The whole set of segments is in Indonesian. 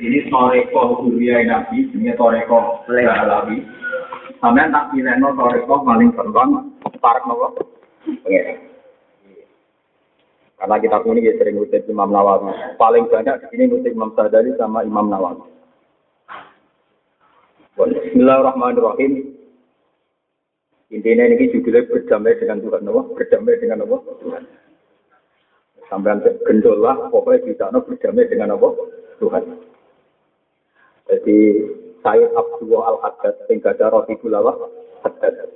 Ini toreko kuliah nabi, ini toreko alawi. Sampai tak pilih no toreko paling gampang, tarik nopo. Karena kita ini ya sering ngutip Imam Nawawi. Paling banyak di sini ngutip Imam Sadari sama Imam Nawawi. Bismillahirrahmanirrahim. Intinya ini judulnya berdamai dengan Tuhan Allah, berdamai dengan Allah Tuhan. Sampai gendol lah, pokoknya sana berdamai dengan Allah Tuhan. Jadi Sayyid Abdullah Al-Haddad, yang gada roti bulawah, Haddad.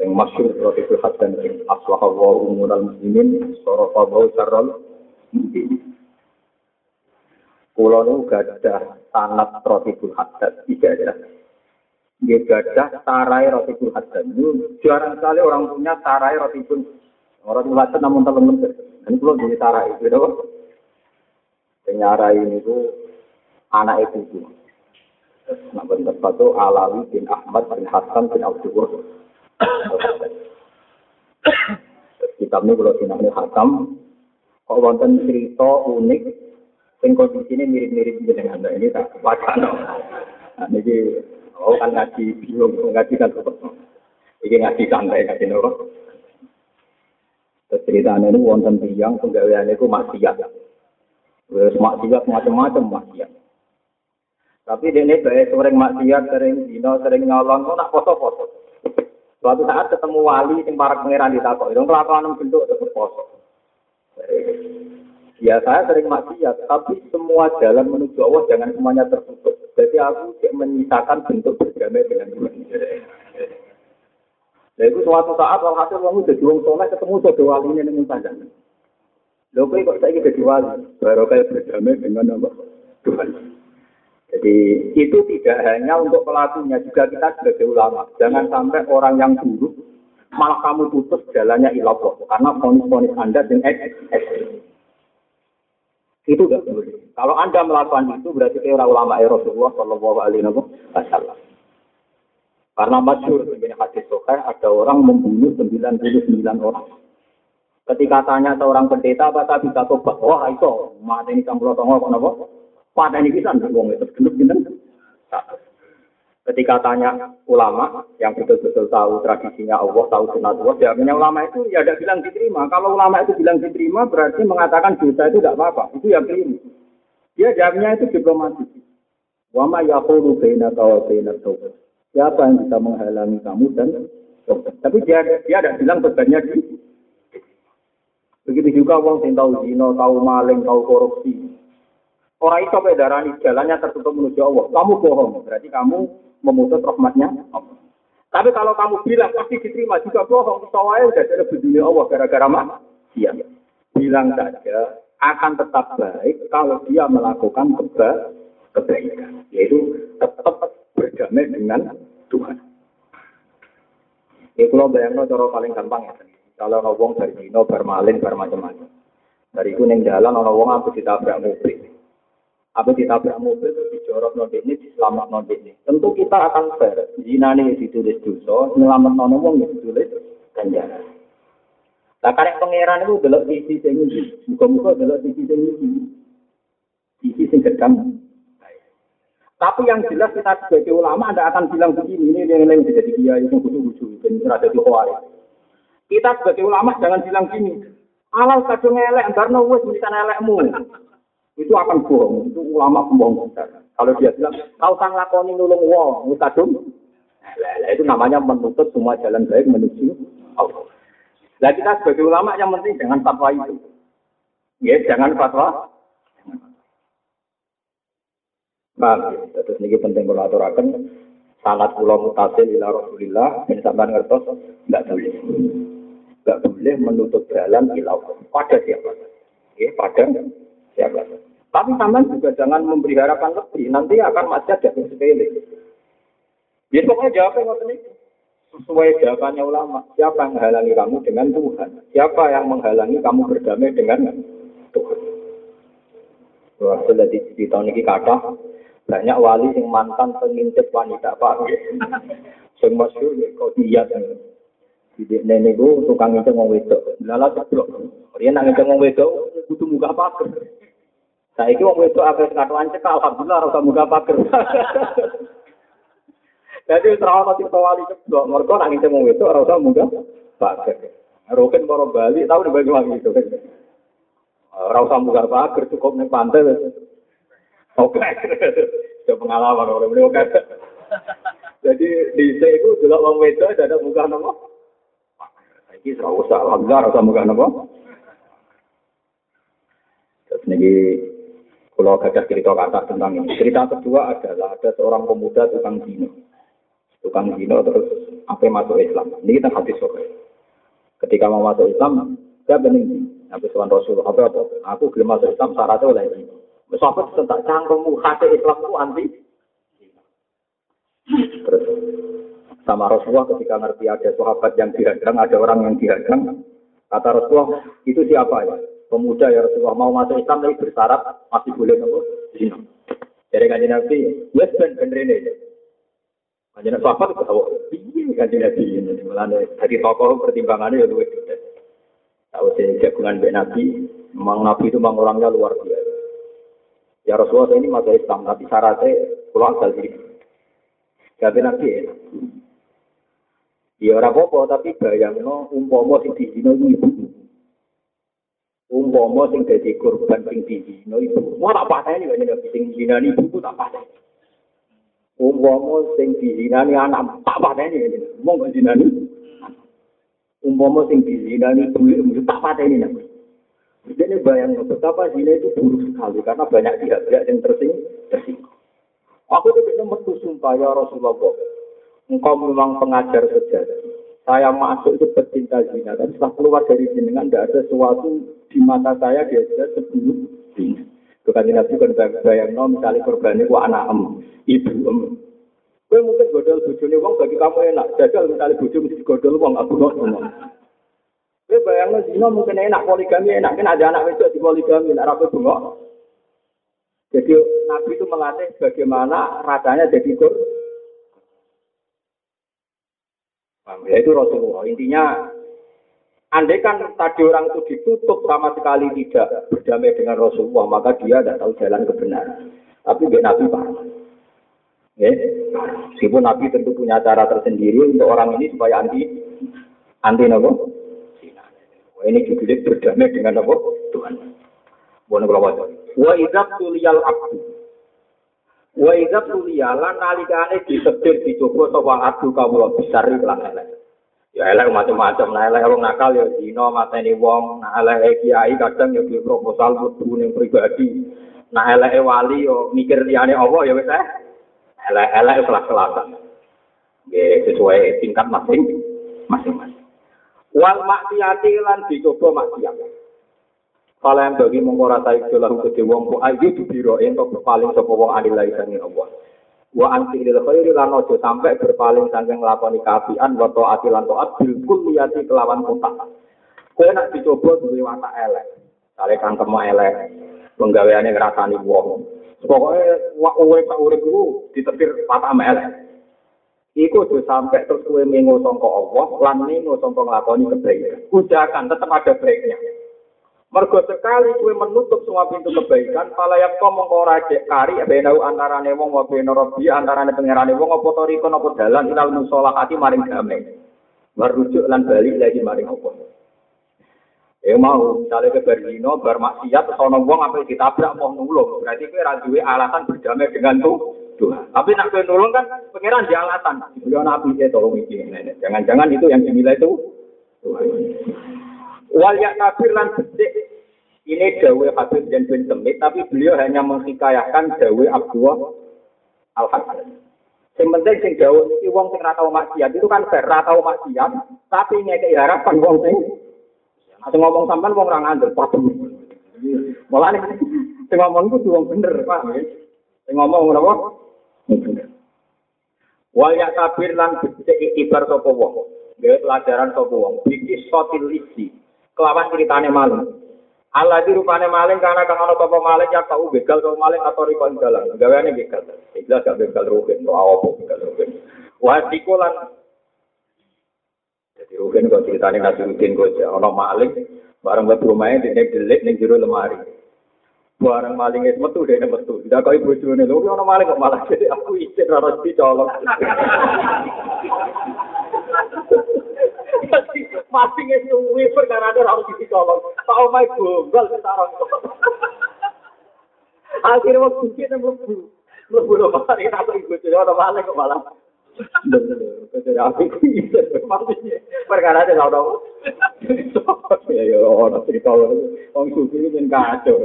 Yang masyur roti Haddad, yang aswaha wa umural muslimin, sorofa wa syarral muslimin. Kulo nu gadah sanat roti Haddad, tiga ya dia gadah tarai roti hadan. Jarang sekali orang punya tarai roti pun. Orang hadan namun teman Dan itu jadi tarai, gitu Penyarai ini tuh anak itu tuh. Nah, bentuk satu Alawi bin Ahmad bin Hasan bin Abdul Kitab ini kalau sinahnya Hakam, kok wonten cerita unik, yang kondisinya mirip-mirip dengan ini tak wacana. Nah, ini Oh kan ngaji bingung, ngaji kan tetap. Ini ngaji santai, ngaji nopo. Ceritanya ini wonten tiang penggawean itu maksiat. Wes maksiat macam-macam maksiat. Tapi dia ini baik sering maksiat, sering dino, sering nyolong, kok nak poso-poso. Suatu saat ketemu wali yang para pangeran ditakok, itu kelakuan bentuk tetap poso. Ya saya sering maksiat, tapi semua jalan menuju Allah jangan semuanya tertutup. Jadi aku menyisakan bentuk berdamai dengan Tuhan. Nah itu suatu saat walhasil kamu jadi wong soleh ketemu wali ini dengan saja. Lho kok saya jadi wali, baru kayak berdamai dengan apa? Tuhan. Jadi itu tidak hanya untuk pelakunya, juga kita sebagai ulama. Jangan sampai orang yang buruk malah kamu putus jalannya ilah karena fonis-fonis Anda dengan ekstrim. Itu tidak boleh. Kalau Anda melakukan itu berarti kayak ulama Rasulullah Shallallahu Alaihi Wasallam. Karena masyur begini hadis sokai ada orang membunuh 99 orang. Ketika tanya seorang pendeta apa tak bisa tobat? Wah itu mati ini campur tongo apa? Pada ini bisa nggak itu genep genep. Ketika tanya ulama yang betul-betul tahu tradisinya Allah, tahu sunat Allah, jawabnya ulama itu ya tidak bilang diterima. Kalau ulama itu bilang diterima berarti mengatakan dosa itu tidak apa-apa. Itu yang keliru. Dia jawabnya itu diplomatis. Wama yaqulu baina wa baina taubat. Siapa yang bisa menghalangi kamu dan? Tapi dia dia tidak bilang bebannya di Begitu juga wong tahu zina, tahu maling, tahu korupsi. Orang itu sampai darah jalannya tertutup menuju Allah. Kamu bohong, berarti kamu memutus rahmatnya. Tapi kalau kamu bilang pasti diterima juga bohong, soalnya udah ada dunia Allah gara-gara Iya. Bilang saja akan tetap baik kalau dia melakukan keba kebaikan, yaitu tetap berdamai dengan Tuhan. Ini kalau bayangno cara paling gampang ya. Kalau ngomong dari dino, bermalin, bermacam-macam. Dari kuning jalan, orang wong aku ditabrak mobil. Apa ditabrak mobil terus dijorok nodik ini, diselamat nodik ini. Tentu kita akan fair. Zina ini ditulis dosa, nyelamat nono wong ditulis ganjaran. Nah, karek pangeran itu belok sisi sing iki. Muga-muga belok sisi sing. Sisi sing gedam. Tapi yang jelas kita sebagai ulama Anda akan bilang begini, ini yang lain jadi dia yang butuh-butuh, dan ada di Kita sebagai ulama jangan bilang gini, alal kadung elek, karena wes bisa elekmu itu akan bohong. Itu ulama pembohong besar. Kalau dia bilang, kau sang lakoni nulung wong, mutadum. Nah, itu namanya menutup semua jalan baik menuju Allah. Nah kita sebagai ulama yang penting jangan fatwa itu. Ya, jangan fatwa. Nah, terus ini penting kalau aturakan salat pulau mutasil ila Rasulillah, ini sampai ngertos, enggak boleh. Enggak boleh menutup jalan ila pada siapa. Ya, pada siapa. Tapi sampean juga jangan memberi harapan lebih, nanti akan macet jatuh sepele. Ya pokoknya jawabnya ngoten itu. Sesuai jawabannya ulama, siapa yang menghalangi kamu dengan Tuhan? Siapa yang menghalangi kamu berdamai dengan Tuhan? Wah, di, di tahun ini kata banyak wali yang mantan pengintip wanita pak. Yang masyur ya kau dia Jadi nenek gue tukang ngintip ngomong wedok. Lala ceplok. Dia nangis ngomong wedok, butuh muka apa? Saiki wong wedok akeh katoan cekak alhamdulillah ora muga pager. Jadi ora ono cerita wali ceblok, mergo nang ngene wong wedok ora usah muga pager. Roken para Bali tau di bagi lagi itu. Ora usah muga pager cukup ning pantai wis. Oke. Itu pengalaman orang beliau kan. Jadi di itu juga wong wedok ada muga nopo. Saiki ora usah alhamdulillah ora usah muga nopo. Terus niki kalau ada cerita kata tentang ini. Cerita kedua adalah ada seorang pemuda tukang dino. Tukang dino terus apa masuk Islam. Ini kita hadis sore. Ketika mau masuk Islam, dia bening. Nabi Tuhan Rasul, apa apa? Aku belum masuk Islam syaratnya oleh ini. Sahabat tentang cangkemmu hati Islam itu anti. Terus sama Rasulullah ketika ngerti ada sahabat yang dihadang, ada orang yang dihadang, kata Rasulullah, itu siapa ya? Pemuda ya Rasulullah mau masuk Islam tapi bersyarat masih boleh nopo zina. Dari kanjeng Nabi, yes ben ben rene. Kanjeng Nabi sahabat ketawa, piye kanjeng Nabi ini mulane dari tokoh pertimbangannya ya luwih Tahu saya jagungan Mbak Nabi, memang Nabi itu memang orangnya luar biasa. Ya Rasulullah saya ini masuk Islam, tapi syaratnya pulang asal diri. Jadi Nabi ya. Ya orang apa tapi bayangno umpama sing dizina ibu umpama sing dadi korban sing dizina ibu mau tak pateni kok nek sing zinani ibu tak pateni. Umpama sing dizinani anak tak pateni mau gak zinani umpama sing dizinani ibu tak pateni nek jadi bayang betapa zina itu buruk sekali karena banyak pihak-pihak yang tersing tersinggung. Aku bisa metu sumpah ya Rasulullah. Engkau memang pengajar sejati saya masuk itu pecinta zina, tapi setelah keluar dari jenengan tidak ada sesuatu di mata saya dia sebelum zina. Bukan Nabi kan bayang no, misalnya korban itu anak em, ibu em. Gue mungkin godol bujuni uang bagi kamu enak, jajal misalnya buju mesti godol uang, aku nggak ngomong. Gue bayang zina mungkin enak poligami enak, kan ada anak itu di poligami, nak rapi bengok. Jadi Nabi itu melatih bagaimana rasanya jadi korban Ya itu Rasulullah. Intinya, andai kan tadi orang itu ditutup sama sekali tidak berdamai dengan Rasulullah, maka dia tidak tahu jalan kebenaran. Tapi dia Nabi paham. Ya, meskipun Nabi tentu punya cara tersendiri untuk orang ini supaya anti anti nopo. Ini juga berdamai dengan nopo Tuhan. Bukan kalau Wa idab tuliyal abdu Wa idza tuliyalan nalikane disedir dicoba sapa adu kawula besar lan elek. Ya elek macam-macam, nah elek wong nakal ya dina mateni wong, nah elek kiai kadang ya proposal kudu ning pribadi. Nah elek wali yo mikir liyane Allah ya wis eh. Elek-elek kelas-kelasan. Nggih sesuai tingkat masing masing-masing. Wal maksiati lan dicoba maksiat. Kalau yang bagi mengkora taik jolahu ke wong ku ayu dibiro untuk berpaling sapa wong adil lagi sangi Allah. Wa anti lil khairi lan ojo sampai berpaling saking nglakoni kaapian wa taati lan taat bil kulliyati kelawan kontak. Kowe nak dicoba duwe watak elek. Kale kangkem elek. Penggaweane ngrasani wong. Pokoke wak uwe sak urip iku ditetir watak elek. Iku tuh sampai terus kue mengo sangka Allah lan mengo sangka nglakoni kebaikan. Ujakan tetap ada baiknya. Mergo sekali kue menutup semua pintu kebaikan, pala yang kau mengkora cek kari, benau antarane wong, wa beno robi, antarane pengerane wong, apa toriko, apa dalan, inal musolah hati maring damai. Merujuk lan balik lagi maring apa. Ya mau, misalnya ke Berdino, bermaksiat, sono wong, apa ditabrak, mau nulung. Berarti kue rajuwe alasan berdamai dengan tuh. Tuhan. Tapi nak kue nulung kan, pengiran di alasan. Beliau nabi, saya tolong ini. Jangan-jangan itu yang dinilai itu. Wal ya kafir lan becik. Ini dawe Habib dan bin Semit, tapi beliau hanya menghikayahkan dawe Abdullah Al-Hasan. Yang penting sing dawe iki wong sing ora tau maksiat itu kan fair, ora tau maksiat, tapi ngekeki harapan wong sing Atau ngomong sampean wong ora ngandel, padha. Mulane sing ngomong itu wong bener, Pak. Sing ngomong apa? Bener. Wal ya kafir lan becik ibar sapa wong. Gawe pelajaran sapa wong. Biki sotil isi kelawan ceritane maling. Allah di rupane maling karena kang ana apa maling ya kau begal kau maling atau rikon dalan. Gaweane begal. Jelas gak begal rugen to apa begal rugen. Wah dikolan jadi rugen kok ceritane ngasih rugen kok ana maling bareng buat rumahnya di delik ning jero lemari. Barang maling itu metu deh metu. Tidak kau ibu june lho, ono maling kok malah jadi aku izin ora dicolong. Masih nggak suwi perkara ada harus dicolong. Pak Omai gombal sekarang. Akhirnya waktu kita mlebu. Mlebu lo mari aku ibu june ono maling kok malah. Bener, aku maksudnya perkara ada ono. Ya ya ono cerita wong sufi ini kacau.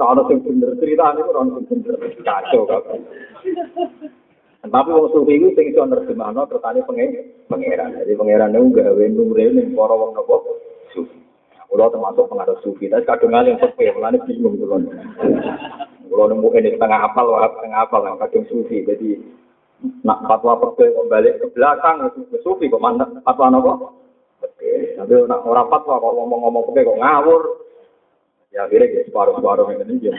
Ora sing bener critane ora ono sing bener. Kacau. Tapi wong sufi iku sing iso nerjemahno tertane pangeran. Jadi pangeran niku gawe nure ning para wong napa sufi. Kulo termasuk pengaruh sufi, tapi kadang kali yang sepi, mulane bingung kulo. Kulo nemu ini setengah apal, setengah apal, yang kadang sufi. Jadi nak fatwa perbe kembali ke belakang itu sufi kok mana fatwa? Oke, tapi nak orang fatwa kok ngomong-ngomong perbe kok ngawur. Ya akhirnya ya separuh-separuh ini dia.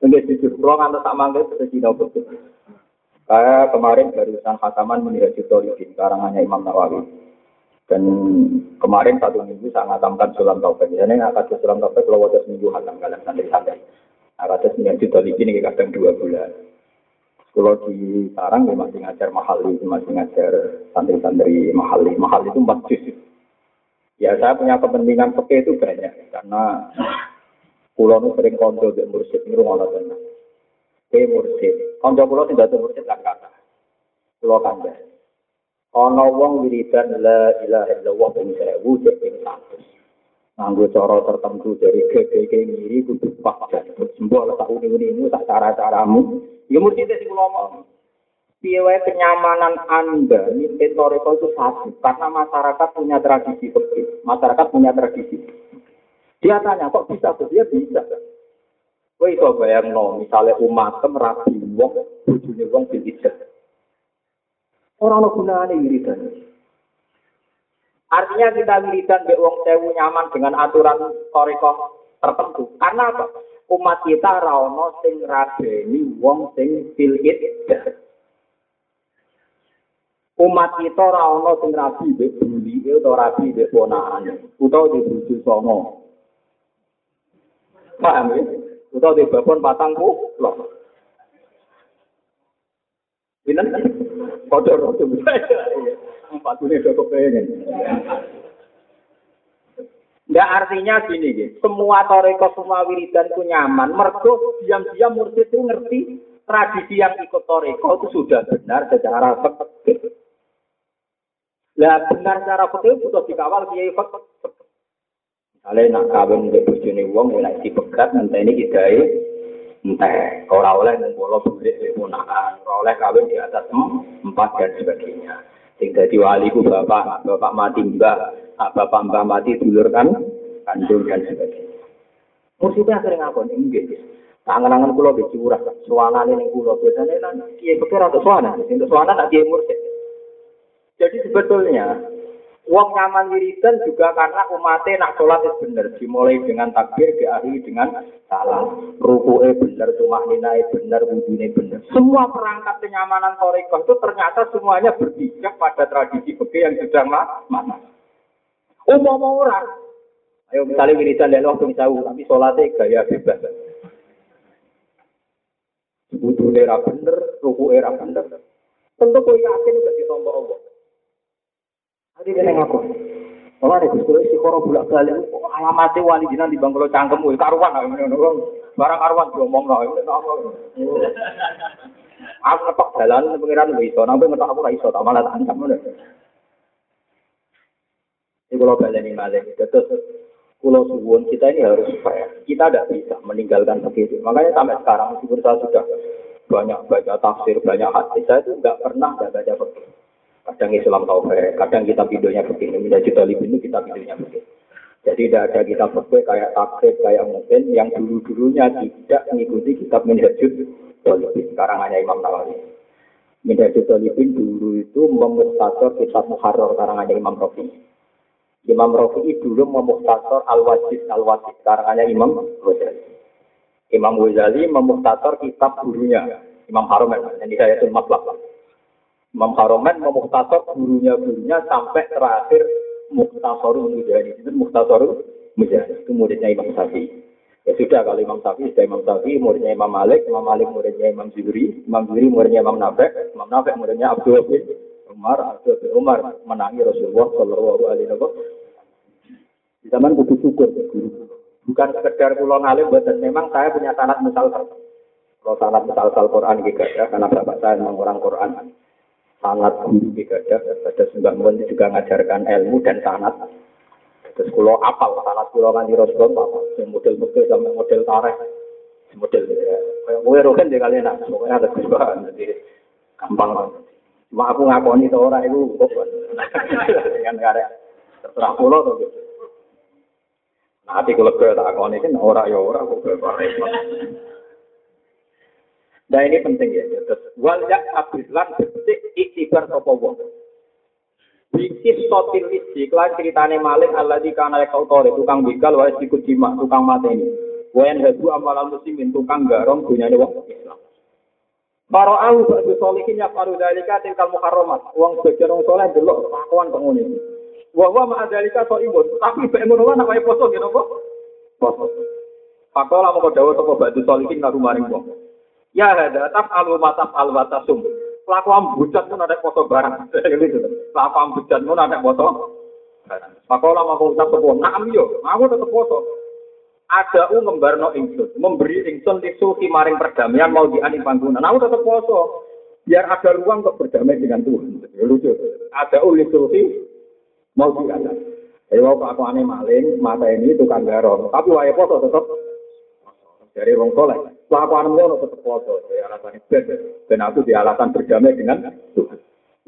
Mungkin jujur, kalau nggak tak manggil seperti tidak betul. Kayak kemarin barusan khataman menilai Jitolidin, karangannya Imam Nawawi. Dan kemarin satu minggu saya ngatamkan sulam taufik. Jadi ngakat sulam taufik kalau wajah seminggu hatam kalian santri-santri. Ngakat seminggu Jitolidin ini kadang dua bulan. Kalau di sarang ya masih ngajar mahal masih ngajar santri-santri mahal Mahal itu empat juz. Ya saya punya kepentingan peke itu banyak karena pulau itu sering konco di mursid ini rumah tenang. Ke mursid, konco pulau tidak ada mursid kan kata. Pulau kanda. Ono wong wiridan la ilaha illallah ping sewu cek ping satu. Nganggo cara tertentu dari GGG ngiri kudu pak sembuh letak uni-unimu tak cara-caramu. Ya mursid sing kula ngomong. piye kenyamanan Anda mimpin toreko itu satu karena masyarakat punya tradisi begitu. Masyarakat punya tradisi. Dia tanya kok bisa dia bisa. Kowe iso bayangno misalnya umat rapi wong bojone wong pinter. Ora ono gunane wiridan. Artinya kita wiridan mbek wong sewu nyaman dengan aturan toreko tertentu. Karena apa? Umat kita ra ono sing rabeni wong sing fil umat kita ana sing rabi mbek buli utawa rabi mbek ponakane utawa di bojo songo paham ya utawa di babon patangku lho Binan padha rada empat ini udah kepengen Nggak artinya gini, gitu. semua toreko, semua wiridan itu nyaman. Mergo diam-diam mursid itu ngerti tradisi yang ikut toreko itu sudah benar secara fakir. Lah benar cara betul butuh dikawal kiai fakir. Misalnya nak kawin untuk bujuni wong, ya nak dipegat, nanti ini kita entah ora oleh ngumpul boleh ponakan, ora oleh kawin di atas empat dan sebagainya. Sing dadi wali ku bapak, bapak mati mbah, bapak mbah mati dulur kan, kandung dan sebagainya. Musibah sering apa nih? Enggak, Tangan-tangan kulo di curah, ini kulo biasanya nanti kiai pikir atau suanan, untuk suanan nak kiai mursid. Jadi sebetulnya Wong nyaman wiridan juga karena umatnya nak sholat itu benar. Dimulai dengan takbir, diakhiri dengan salam. Ruku'e benar, tumahninae benar, wudhunya benar. Semua perangkat kenyamanan torikoh itu ternyata semuanya berpijak pada tradisi begi yang sudah mana. Umum orang. Ayo misalnya wiridan dan waktu misalnya, tapi sholatnya gaya bebas. Wudhunya benar, ruku'e benar. Tentu kau yakin udah ditombok Allah. Tadi dia ngaku. Kalau ada gus si koro bulak balik, alamatnya wali jinan di bangkulo cangkem, karuan lah, barang karuan diomong lah, Aku ngetok jalan, pengiran lu iso, nampak ngetok aku lah iso, tak malah tak ancam Ini kalau ini malah, terus Pulau Suwon kita ini harus fair. Kita tidak bisa meninggalkan begitu. Makanya sampai sekarang meskipun saya sudah banyak baca tafsir, banyak hadis, saya itu nggak pernah nggak baca begitu. Kadang Islam taufik, kadang kita videonya begini, minta juta lebih ini kita videonya begini. Jadi tidak ada kita fakir kayak takrib, kayak mungkin yang dulu-dulunya tidak mengikuti kitab Minhajud Dolibin. Sekarang hanya Imam Nawawi. Minhajud Dolibin dulu itu memustasor kitab Muharrar karangannya Imam Rafi. Imam Rafi dulu memustasor Al-Wajid Al-Wajid karangannya Imam Ghazali. Imam Ghazali memustasor kitab gurunya Imam Haram yang saya itu Matlab. Imam Haromen memuhtasor gurunya gurunya sampai terakhir muhtasorul mujahid itu muhtasorul Mujahid. Itu muridnya Imam Syafi'i. Ya sudah kalau Imam Syafi'i sudah Imam Syafi'i, muridnya Imam Malik, Imam Malik muridnya Imam Zuhri, Imam Zuhri muridnya Imam Nafi', Imam Nafi' muridnya Abdul bin Umar, Abdul bin Umar menangi Rasulullah Shallallahu Alaihi Wasallam. Di zaman butuh syukur Bukan sekedar pulau ngalim, buatan memang saya punya sanat misal Kalau sanat misal Quran juga ya, karena bapak saya memang orang Quran. Sanat guru ya, pada Sembah juga mengajarkan ilmu dan sanat. Terus kulo apal sanat kulo kan di Rasulullah apa? Model-model sampai model tareh. Model ya. Kayak gue roken deh kalian. Pokoknya ada perubahan. Jadi gampang banget. Cuma aku ngakoni orang itu. Dengan karya terserah kulo tuh gitu. Nah, kalau gue tak ngakoni kan orang ya orang kok gue Nah ini penting ya. Terus wal yak abislan betik iktibar sopo wong. Bikis sotil isi, kelan ceritane maling Allah di kana kau tukang begal wae sikut jima tukang mateni. Wayan hadu amalan muslimin tukang garong punya wong Islam. Para au ba'du solihin ya paru dalika tingkal muharramat. Wong sebagian wong soleh delok kelakuan kok ngene. Wa wa dalika so imun. Tapi mek ngono lan apa poso ngene apa? Poso. Pakola moko dawuh sapa ba'du solihin ngaru maring wong. Ya hada taf alu mataf al watasum kelakuan bujat pun ada foto barang. Gitu. Kelakuan bujat pun ada foto barang. Pakola mau ucap sepuh, naam yo, aku tetap foto. Ada u ngembarno ingsun, memberi ingsun disuhi maring perdamaian mau diani panggungan. Aku tetap foto. Biar ada ruang untuk berdamai dengan Tuhan. Lucu. Ada u disuhi mau diani. Waktu aku aneh maling, mata ini tukang garong. Tapi wae foto tetap dari wong soleh. Kelakuan ngono tetep poso, ya alasan ben. Ben aku di alasan berdamai dengan Tuhan.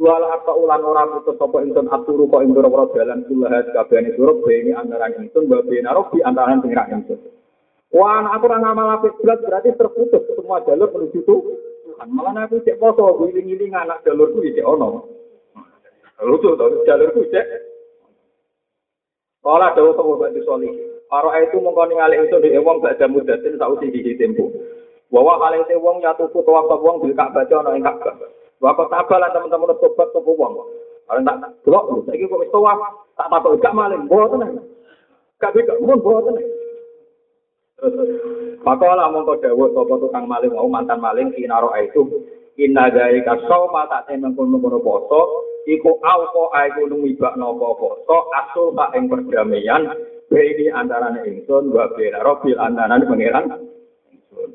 Wala apa ulan ora putus sapa ingsun aturu kok ing ora dalan kulahat kabehane surup beni antara ingsun wa beni robi antara pengiran ingsun. Wah, aku ora ngamal apik berarti terputus semua jalur menuju Tuhan. Malah aku cek poso, giling-giling anak jalurku cek ono. Lucu to, jalurku cek. Kala dawuh sapa bantu solih. Para itu mengkoni ngalih itu di wong gak ada mudatin sausi di tempo. Bahwa kali itu wong ya tuku tuwa wong bil Ka'bah ana ing Ka'bah. Bapak tabalan teman-teman tobat sapa wong. Kalau tak delok saiki kok tuwa tak takok gak maling mboten. Gak bisa mun mboten. Pakola mongko dawuh sapa tukang maling mau mantan maling kinaro itu inna dalika sauma tak temen kono-kono poso iku auko aiku numibakno poso asul tak ing perdamaian ini antara ingsun wa bena robil antara pangeran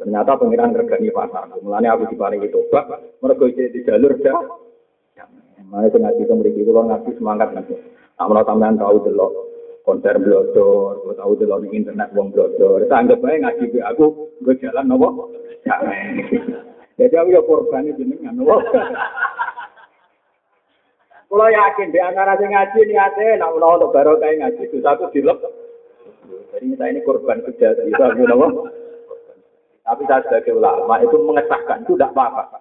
ternyata pangeran regani pasar mulanya aku diparingi tobat mereka di jalur dah Mana itu ngaji kemudian itu ngaji semangat nanti. Namun tambahan tahu dulu konser blodor, gue tahu dulu di internet wong blodor. Saya anggap aja ngaji gue aku gue jalan nopo. Jadi aku ya korban jenengan nopo. Kalau yakin di antara sing ngaji nak menawa untuk baru kayak ngaji itu satu dilep. Jadi saya ini korban kejahatan. Tapi saya sebagai ulama itu mengesahkan itu tidak apa-apa.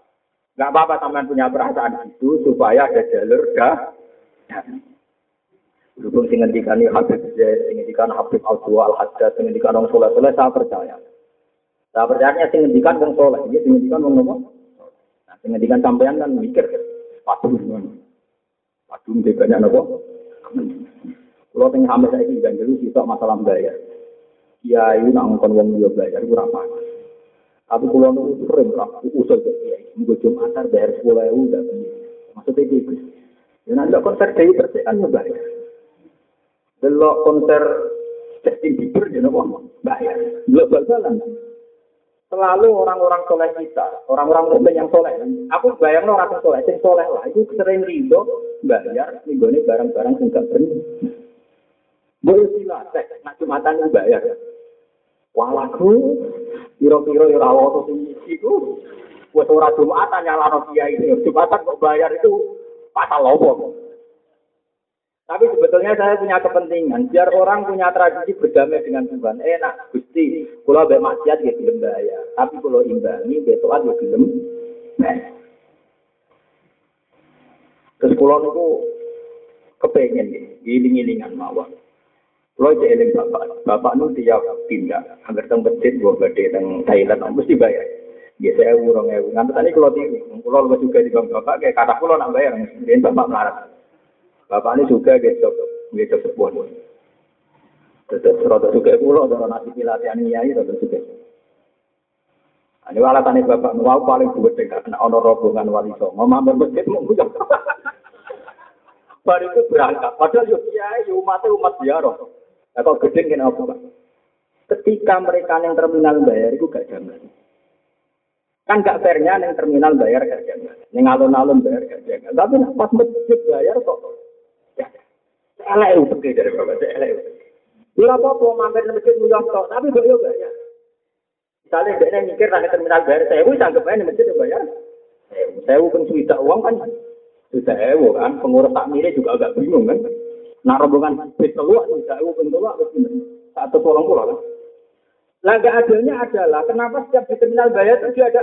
Tidak apa-apa teman punya perasaan itu supaya ada jalur dah. Berhubung dengan dikani Habib Zaid, dengan dikani Habib Al-Dua Al-Haddad, dengan dikani Orang Soleh Soleh, saya percaya. Saya percaya dengan dikani Orang Soleh, ini dengan dikani Orang Nomor. Nah, dengan dikani sampean kan mikir, gimana? Patung dia banyak nopo. Kalau tengah hamil saya ini dulu bisa masalah bayar. Ya ini nak ngomong dia belajar itu apa? Tapi kalau nunggu sering lah, usul ke dia. Minggu Jumatan bayar sepuluh ribu udah Maksudnya gitu. Ya nanti konser dari persik kan bayar. Delok konser Justin Bieber ya nopo bayar. Delok bal-balan. Selalu orang-orang soleh kita, orang-orang mukmin yang soleh. Aku bayar orang soleh, sing soleh lah. Itu sering rindu bayar, nih barang-barang sing gak. Boleh sila, tek, nak jumatan yang bayar. Walaku, piro-piro ya rawa to sing iku. Wes ora jumatan nyalano kiai itu. Jumatan kok bayar itu pasal lopo. Tapi sebetulnya saya punya kepentingan biar orang punya tradisi berdamai dengan Tuhan. Enak, gusti. Kalau be maksiat ya belum bayar. Tapi kalau imbangi, betul ya belum. Terus kalau itu kepengen, giling-gilingan mawar. Kalau cek eling bapak, bapak nu tiap pindah, hampir teng masjid, gua gede teng Thailand, mesti bayar. Ya saya urung ya, ngantuk tadi kalau di, kalau lebih juga di bang bapak, kayak kata pulau nak bayar, dia bapak marah. Bapak ini juga gitu, gitu sebuah. Terus rada suka pulau, cara nasi pilatihan nyai rada suka. Nah, Ini alasannya bapak nuwau paling buat dekat kena ono rombongan wali songo, mampir masjid mau ngucap. Baru itu berangkat, padahal kiai umatnya umat biaro. Nah, kok gede kena apa pak? Ketika mereka yang terminal bayar itu gak jaman. Kan gak fairnya yang terminal bayar gak jaman. Yang alun-alun bayar gak jaman. Tapi pas masjid bayar kok. Ya, elek itu pergi dari bapak, elek itu. Ya apa-apa, mampir masjid muyong tok, tapi kok yo bayar. Misalnya dia mikir nanti terminal bayar saya, wis anggap aja masjid bayar. Saya pun sudah uang kan, sudah ewo kan, pengurus takmirnya juga agak bingung kan. Nah rombongan keluar, sudah ewo pun keluar, satu tolong pulau kan. Adilnya adalah kenapa setiap di terminal bayar itu ada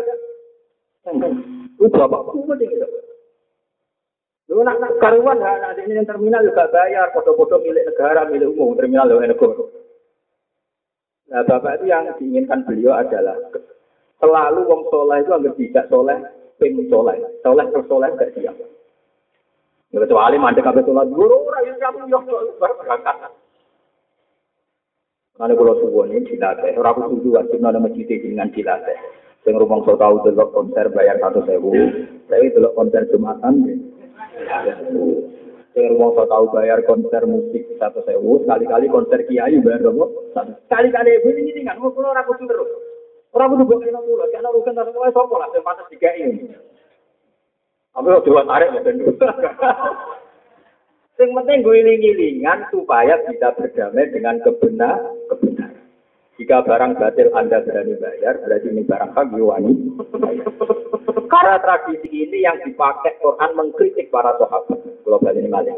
itu kumpul gitu. Lu nak nak karuan nak ini yang terminal juga bayar, foto-foto milik negara, milik umum, terminal loh negara. Nah, Bapak itu yang diinginkan beliau adalah selalu wong soleh itu agar tidak soleh, ping soleh, soleh per soleh gak siap. Ya, kecuali mandek kabeh sholat guru ora yo kamu yo berangkat. Karena kalau suwon ini dilatih, orang aku setuju wajib nana masjid dengan dilatih. Sing rumong so tahu delok konser bayar satu sewu, saya delok konser jumatan. Sing rumong so tahu bayar konser musik satu sewu, sekali-kali konser kiai bayar berapa? Sekali-kali ibu ini kan, mau pulau aku terus. Orang kudu buat kena pulau, karena urusan sesuai sopo lah, yang pantas tiga ini. Tapi kalau dua tarik tentu. Yang penting gue iling-ilingan supaya bisa berdamai dengan kebenar, kebenaran. Jika barang batil Anda berani bayar, berarti ini barang hak wani. Karena tradisi ini yang dipakai Quran mengkritik para sahabat. Global ini malah.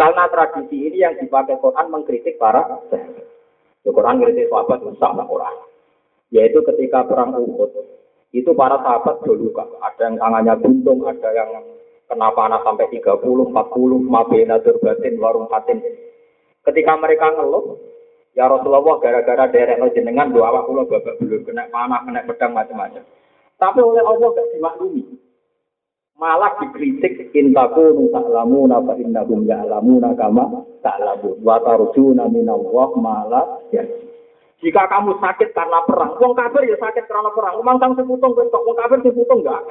Karena tradisi ini yang dipakai Quran mengkritik para sahabat. Quran mengkritik sahabat sama Quran. Yaitu ketika perang Uhud, itu para sahabat dulu Ada yang tangannya buntung, ada yang kena panas sampai 30, 40, mabena batin, warung patin. Ketika mereka ngeluh, ya Rasulullah gara-gara derek no jenengan doa awak kula babak belur kena panah, kena pedang macam-macam. Tapi oleh Allah gak dimaklumi. Malah dikritik intaku ta'lamuna fa innahum ya'lamuna kama ta'lamun wa tarjuna minallah malah ya. Jika kamu sakit karena perang, wong kafir ya sakit karena perang. Umang tang seputung kok wong kafir seputung enggak.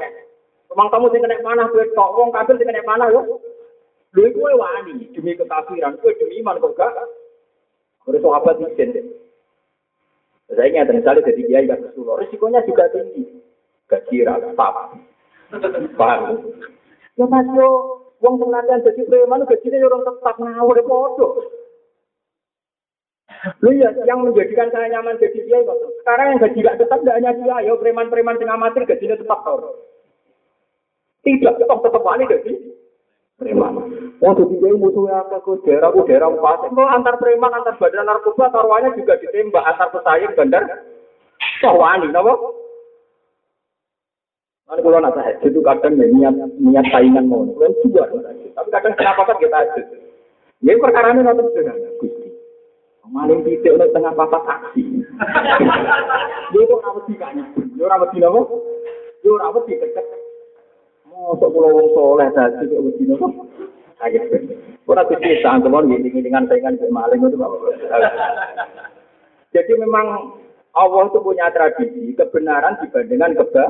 Emang kamu sing kena panah kowe tok wong kafir sing kena panah yo. Lho iku wani demi kekafiran, kowe demi iman kok gak. Terus sahabat izin. Saya ingat misalnya jadi kiai gak kesulo, risikonya juga tinggi. Gaji rata, paham? Ya mas yo, wong sing latihan jadi preman gajinya orang tetap ngawur podo. Lu ya, yang menjadikan saya nyaman jadi kiai kok. Sekarang yang gaji gak tetap gak hanya dia, yo preman-preman sing amatir gajinya tetap tau. Tidak, tetap tetap wani jadi preman. Wong jadi kiai musuhnya apa ke daerah ke daerah pas. Kalau antar preman, antar badan narkoba, taruhannya juga ditembak antar pesaing bandar. Toh wani, napa? Kan kalau nak tahajud itu kadang ya niat niat saingan mau, kalau juga tapi kadang kenapa kan kita tahajud. Ya perkara ini nonton sederhana. Maling titik oleh tengah papat aksi. Dia itu orang wedi kan? Dia orang wedi apa? Dia orang wedi kecek. Mosok pulau wong soleh tadi kok wedi apa? Kaget. Ora kuwi sangkemon ngiling-ngilingan saingan maling itu. Jadi memang Allah itu punya tradisi kebenaran dibandingkan keba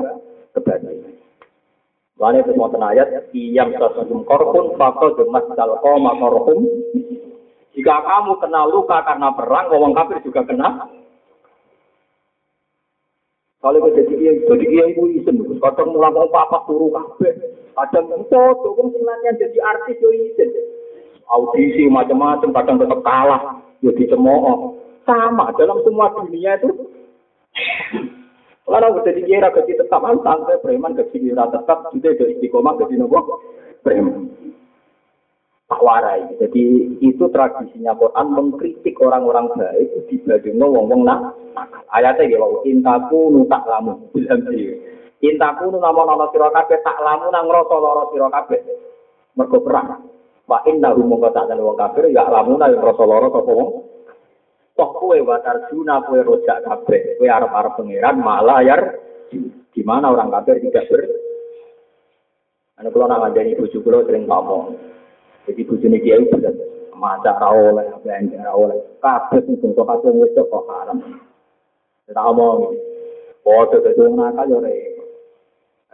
kebatilan. Lalu itu mau ayat, iyam sasum korpun fakol demas dalko makorhum. Jika kamu kena luka karena perang, orang kafir juga kena. Kalau kita jadi kiai, jadi kiai itu isen, kadang mulai mau papa turu kabeh. Kadang foto, kok sebenarnya jadi artis yo isen. Audisi macam-macam, kadang tetap kalah, yo dicemooh. Sama dalam semua dunia itu kalau udah jadi kira gaji tetap antang, saya preman gaji kira tetap, ada istiqomah gaji nopo preman. Tak warai. Jadi itu tradisinya Quran mengkritik orang-orang baik dibandingno wong-wong nak. Ayatnya ya wow, intaku nu tak lamu bilang sih. Intaku nu nama nama sira kabeh tak lamu nang ngrasa lara sira kabeh. Mergo perang. Inna hum mongko tak wong kafir ya lamu nang ngrasa lara sapa wong toh kue watar juna kue rojak kabeh kue arab arab pangeran malah yar di orang kafir tidak ber Anu kalau nak ngajari sering ngomong. Jadi buju ini kiai bener. maca ra oleh, belanja ra oleh. Kabeh sing bangsa kabeh wis kok haram. Tak omong. Padha dadi wong nakal yo repot.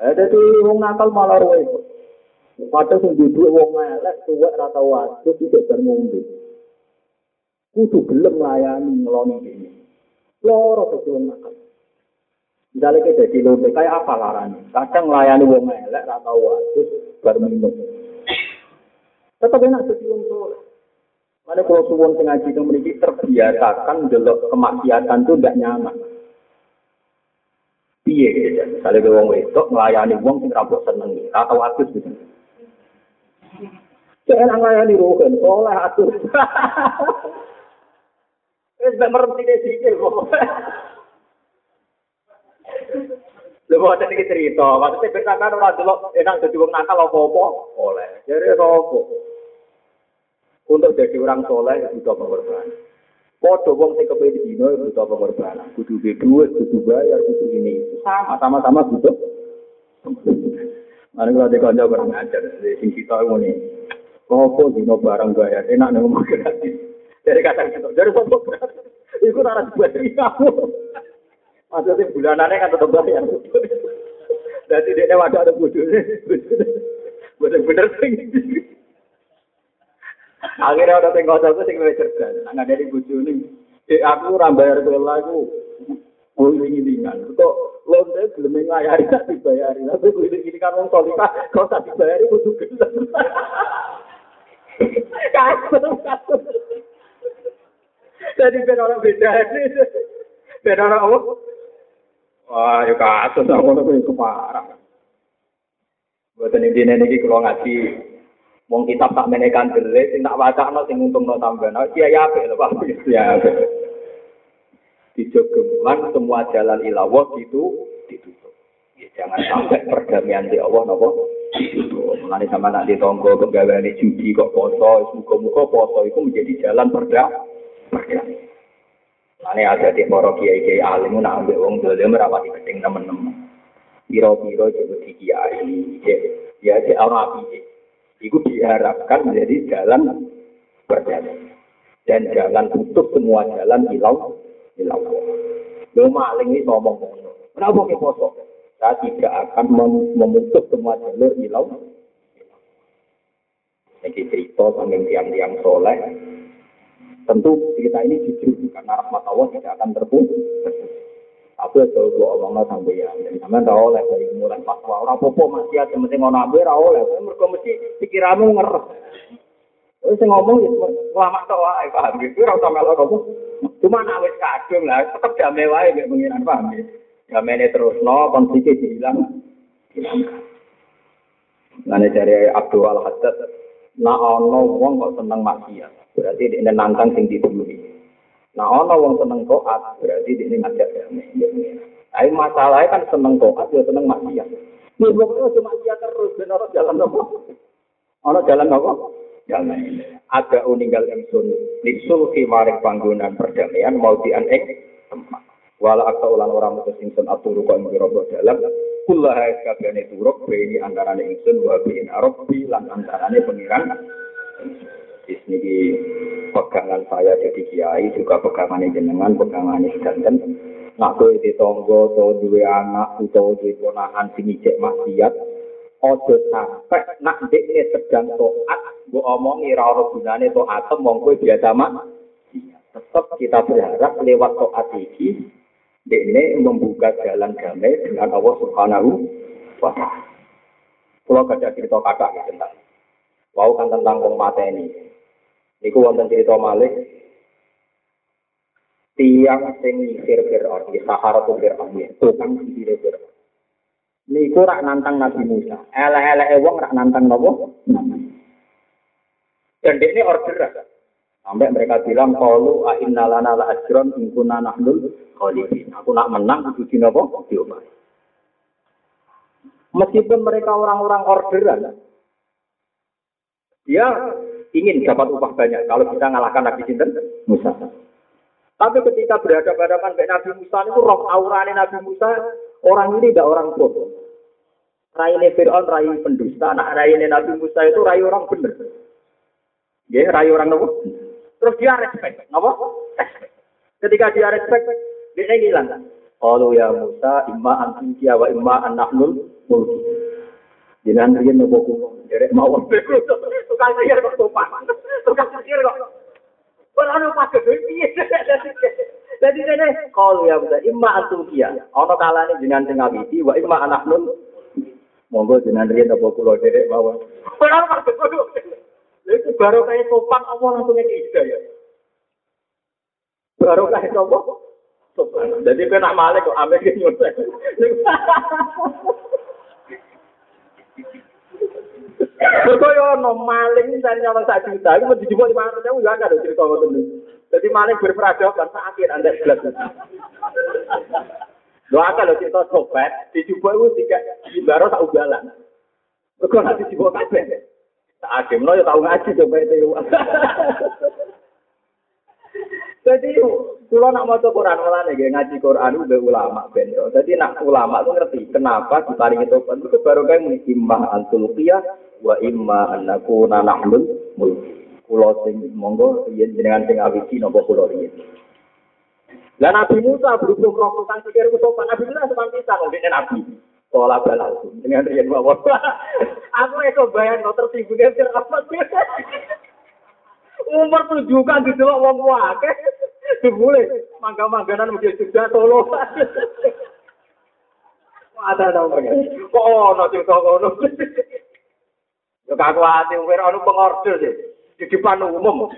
Eh dadi wong nakal malah repot. Padahal sing duwe wong elek tuwek ra tau wadus iki bar ngombe. Kudu gelem layani ngeloni ini. Loro dadi wong nakal. Misalnya kita jadi lombe, kayak apa laranya? Kadang layani wong elek, ra tau wadus, bar minum. Tetap enak wong soleh. Mana kalau suwon ngaji itu memiliki terbiasakan delok kemaksiatan itu tidak nyaman. Piye gitu. Misalnya ke wong wedok melayani wong sing rabok seneng atau atus gitu. Enak melayani rohen, soleh atus. Mek merem sithik sikil kok. Lha kok ada cerita, maksudnya ben sampean ora delok enak dadi wong nakal apa-apa oleh. Jadi sapa? Untuk jadi orang soleh butuh pengorbanan. Podo wong sing kepengin dino butuh pengorbanan. Kudu duit, kudu bayar, kudu ini. Sama sama-sama butuh. Mari kalau di kanca kurang ajar, sing kita ngene. Kopo dino barang bayar, enak nih ngomong gratis. Dari kata gitu, dari sopo gratis. Iku ora dibagi kamu. Maksudnya bulanannya kan tetap bayar. Jadi dia wadah ada bujurnya. Bener-bener sing. Akhirnya ada kocok itu sing lebih cerdas. Nggak dari bujurnya. Eh aku rambayar kelola aku. Uling-ulingan. Kok lonte belum ngayari tak dibayari. Tapi uling-ulingan kan orang solika. Kalau tak dibayari butuh gelap. Kasut, kasut. Jadi ben orang beda. Ben orang apa? Wah, ya kasus aku tuh yang keparah. Buatan ini ini kalau ngaji, mau kitab tak menekan dele, sing tak baca no, sing untung no tambah, no, iya ya apa, loh, pak, ya apa. Dijogeman semua jalan ilawah itu ditutup. Ya, jangan sampai perdamaian di Allah, nopo. Mengenai sama nanti tonggo pegawai judi kok poso, muka-muka poso itu menjadi jalan perda, perdamaian. Ane ada di para kiai kiai alim nak ambil wong dolim merapati keting temen-temen. Piro-piro jadi di kiai, ya di orang api. Itu diharapkan menjadi jalan berjalan dan jalan tutup semua jalan hilau hilau. Lo maling ini ngomong Kenapa ke poso? Saya tidak akan memutus semua jalur hilau. Ini cerita sambil tiang-tiang soleh, Tentu kita ini jujur karena rahmat Allah tidak akan terputus. Aku ya coba omongnya sampai ya, jadi sampai tahu oleh dari mulai fatwa orang popo masih ada mesti ngono abe tahu oleh, mereka mesti pikiranmu ngeres. Terus ngomong ya lama tau wae paham gitu, ora usah melok kamu. Cuma nak wis kadung lah, tetep damai wae mek pengiran paham ya. Terus no, konfliknya dihilang. Hilangkan. Nah, dari Abdul Al-Haddad, nah ono wong kok seneng maksiat. Berarti dia nantang sing dibuli. Nah, ono wong seneng toat, berarti dia ngajak damai. Tapi masalahnya kan seneng toat, dia seneng maksiat. Ini pokoknya cuma maksiat terus, dan orang jalan apa? Orang jalan apa? Jalan ini. Ada uninggal ingsun, lisul maring panggungan perdamaian, mau dianeng tempat. Wala akta ulan orang mutus ingsun aturu kok ing robo dalam, kullaha kabehane turuk ini antarane ingsun wa bin arabbi lan antarane pengiran Ini pegangan saya jadi kiai juga pegangan jenengan, pegangan sedanten. Nak di tonggo, atau dua anak, atau dua ponakan sing ijek maksiat, ojo sampai nak dekne sedang toat, bu omongi ra ono gunane toat, mong biasa mak. Tetap kita berharap lewat toat iki, dekne membuka jalan damai dengan Allah Subhanahu wa Ta'ala. Kalau ada cerita kata tentang, wow kan tentang wong Iku wonten cerita Malik tiang sing nyisir Fir'aun, di Sahara tu Fir'aun, tukang sisir Fir'aun. Niku rak nantang Nabi Musa. Elek-elek wong rak nantang nopo? Dan ini order Sampai mereka bilang kalau inna lana la ajron in kunna khalifin. Aku nak menang kudu di nopo? Diobahi. Meskipun mereka orang-orang orderan, dia ingin dapat upah banyak kalau kita ngalahkan Nabi Sinten Musa. Tapi ketika berhadapan dengan Nabi Musa itu roh aurane Nabi Musa orang ini tidak orang bodoh. Raine Fir'aun rai pendusta, anak raine Nabi Musa itu rai orang benar. Ya, rayu orang nopo. Terus dia respect, nopo? Respect. Ketika dia respect, dia hilang. Kalau ya Musa, imma antum wa imma anahnul mulki. Jangan riyen nopo kulo, derek mawon. Tukang sihir kok sopan. Tukang sihir kok. Ora ono piye. Jadi ini kalau ya Musa, imma antum kia. Ono kalane jenengan sing ngawiti wa imma anahnul Monggo jenengan riyen nopo kulo derek mawon. Ora ono pakai itu baru kayak sopan Allah langsung ida ya. Baru kayak sopan. Jadi kena malik kok ambil nyutek. Kok yo ono maling sing nyolong sak juta iku mesti dijupuk 500 ewu yo angel crito ngoten niku. Dadi maling berperadaban kan akhir andek gelas. Lho akal lho crito sobat, dijupuk iku tidak baro sak ugalan. Kok nanti dijupuk kabeh. Tak agem no yo tau ngaji sobat itu. Jadi, kalau nak mau Quran malah nih, ngaji Quran udah ulama bento. Jadi nak ulama tuh ngerti kenapa diparingi tobat itu baru kayak imma antulqiyah wa imma annaku nanahlul mulk. Kulo sing monggo yen jenengan sing awiji nopo kulo riyen. Lah Nabi Musa berhubung roh kang pikir ku tobat, Nabi Musa sampeyan bisa ngene Nabi. Pola balas dengan riyen mawon. Aku iso bayang no ya apa Umur tujuh kan didelok wong akeh. Dibule mangga-mangganan mesti juga solo. Ada pengen. Kok ono sing kok ono. Ya kaku ati umur ono pengorder sih. Di depan umum.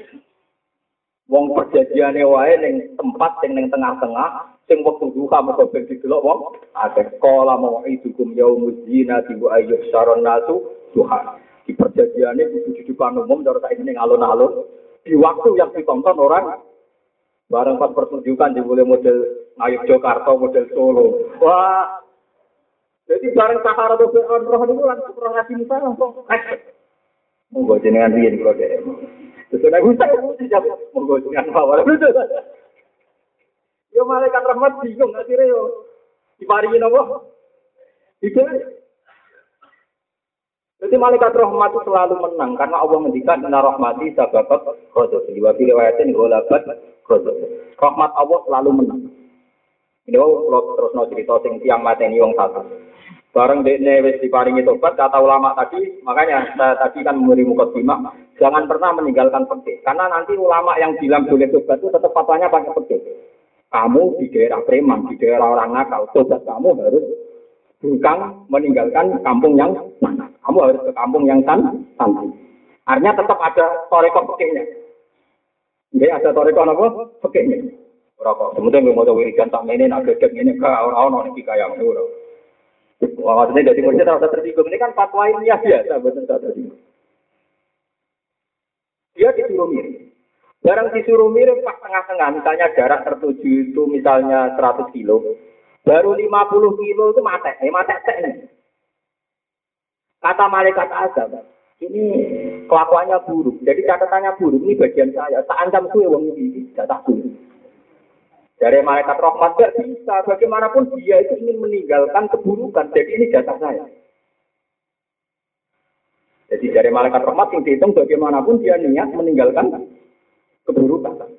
Wong perjanjiane wae ning tempat sing ning tengah-tengah sing wektu duha mergo ben didelok wong akeh kala mau idukum yaumuz zinati wa ayyuh saron nasu duha. Di perjanjiane kudu di depan umum cara tak ning alun-alun di waktu yang ditonton orang bareng pas pertunjukan di mulai model Ayu Jakarta, model Solo. Wah, jadi bareng Sahara atau roh itu langsung roh Nabi Musa langsung Monggo jenengan riyen kula dhek. Terus nek mesti jawab monggo jenengan bawah. Yo malaikat rahmat bingung akhirnya yo diparingi napa? Itu jadi malaikat rahmat itu selalu menang karena Allah mendikan inna rahmati sababat ghadab. Wa fi riwayatin ghalabat ghadab. Rahmat Allah selalu menang. Ini kalau terus no cerita sing tiang mateni wong satu. Bareng dekne wis diparingi tobat kata ulama tadi, makanya saya tadi kan memberi mukadimah, jangan pernah meninggalkan pekeh. Karena nanti ulama yang bilang boleh tobat itu tetap fatwanya pakai pekeh. Kamu di daerah preman, di daerah orang nakal, tobat kamu harus bukan meninggalkan kampung yang mana. Kamu harus ke kampung yang san santai. Artinya tetap ada toreko pekehnya. Jadi ada toreko apa? Pekehnya. Rokok. Kemudian gue mau tahu wiridan tak ini, nak gedek ini, ke orang-orang ini kaya. Wah, maksudnya jadi murid tak tersinggung. Ini kan fatwa ini ya biasa, betul tak tersinggung. Dia disuruh mirip. Barang disuruh mirip pas tengah-tengah, misalnya jarak tertuju itu misalnya 100 kilo, Baru 50 kilo itu mati, eh mati ini. Kata malaikat azab, ini kelakuannya buruk. Jadi catatannya buruk, ini bagian saya. Tak ancam suwe wong ini, jatah buruk. Dari malaikat rahmat gak bisa. Bagaimanapun dia itu ingin meninggalkan keburukan. Jadi ini jatah saya. Jadi dari malaikat rahmat yang dihitung bagaimanapun dia niat meninggalkan keburukan.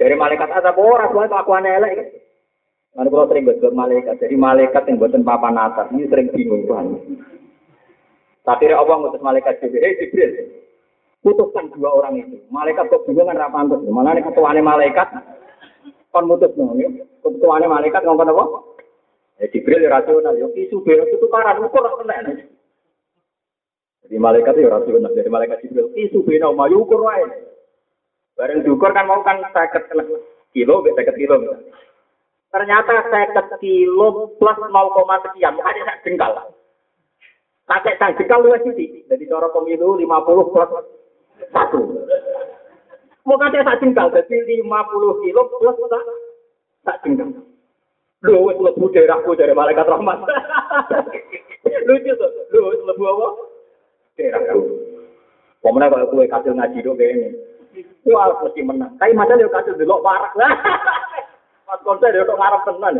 Dari malaikat azab oh, kelakuannya elek. Mana kalau sering buat malaikat, jadi malaikat yang buatan papan atas ini sering bingung Tuhan. Tapi Allah ngutus malaikat Jibril, hey Jibril, putuskan dua orang itu. Malaikat kok bingung kan rapantes. Mana nih ketuanya malaikat, kon mutus nih, ya. ketuanya malaikat ngomong apa? Ya Jibril ya rasional, ya isu bero itu karan ukur kena. Jadi malaikat ya rasional, dari malaikat Jibril isu bero mau ukur wae. Bareng diukur kan mau kan seket kilo, seket kilo. Ternyata saya kilo plus 0, sekian, sak jengkal. Pakai sak jengkal luwes sih. Jadi cara pemilu 50 plus 1. Mau kata sak jengkal, jadi 50 kilo plus sak jengkal. Lu wis lebu daerahku dari malaikat rahmat. Lucu tuh. Lu wis lebu apa? Daerahku. Pemenang kalau kue kasil ngaji dong kayak ini. Wah, mesti menang. Tapi macam dia kasil delok parah. Pas konser ya untuk ngarep tenan.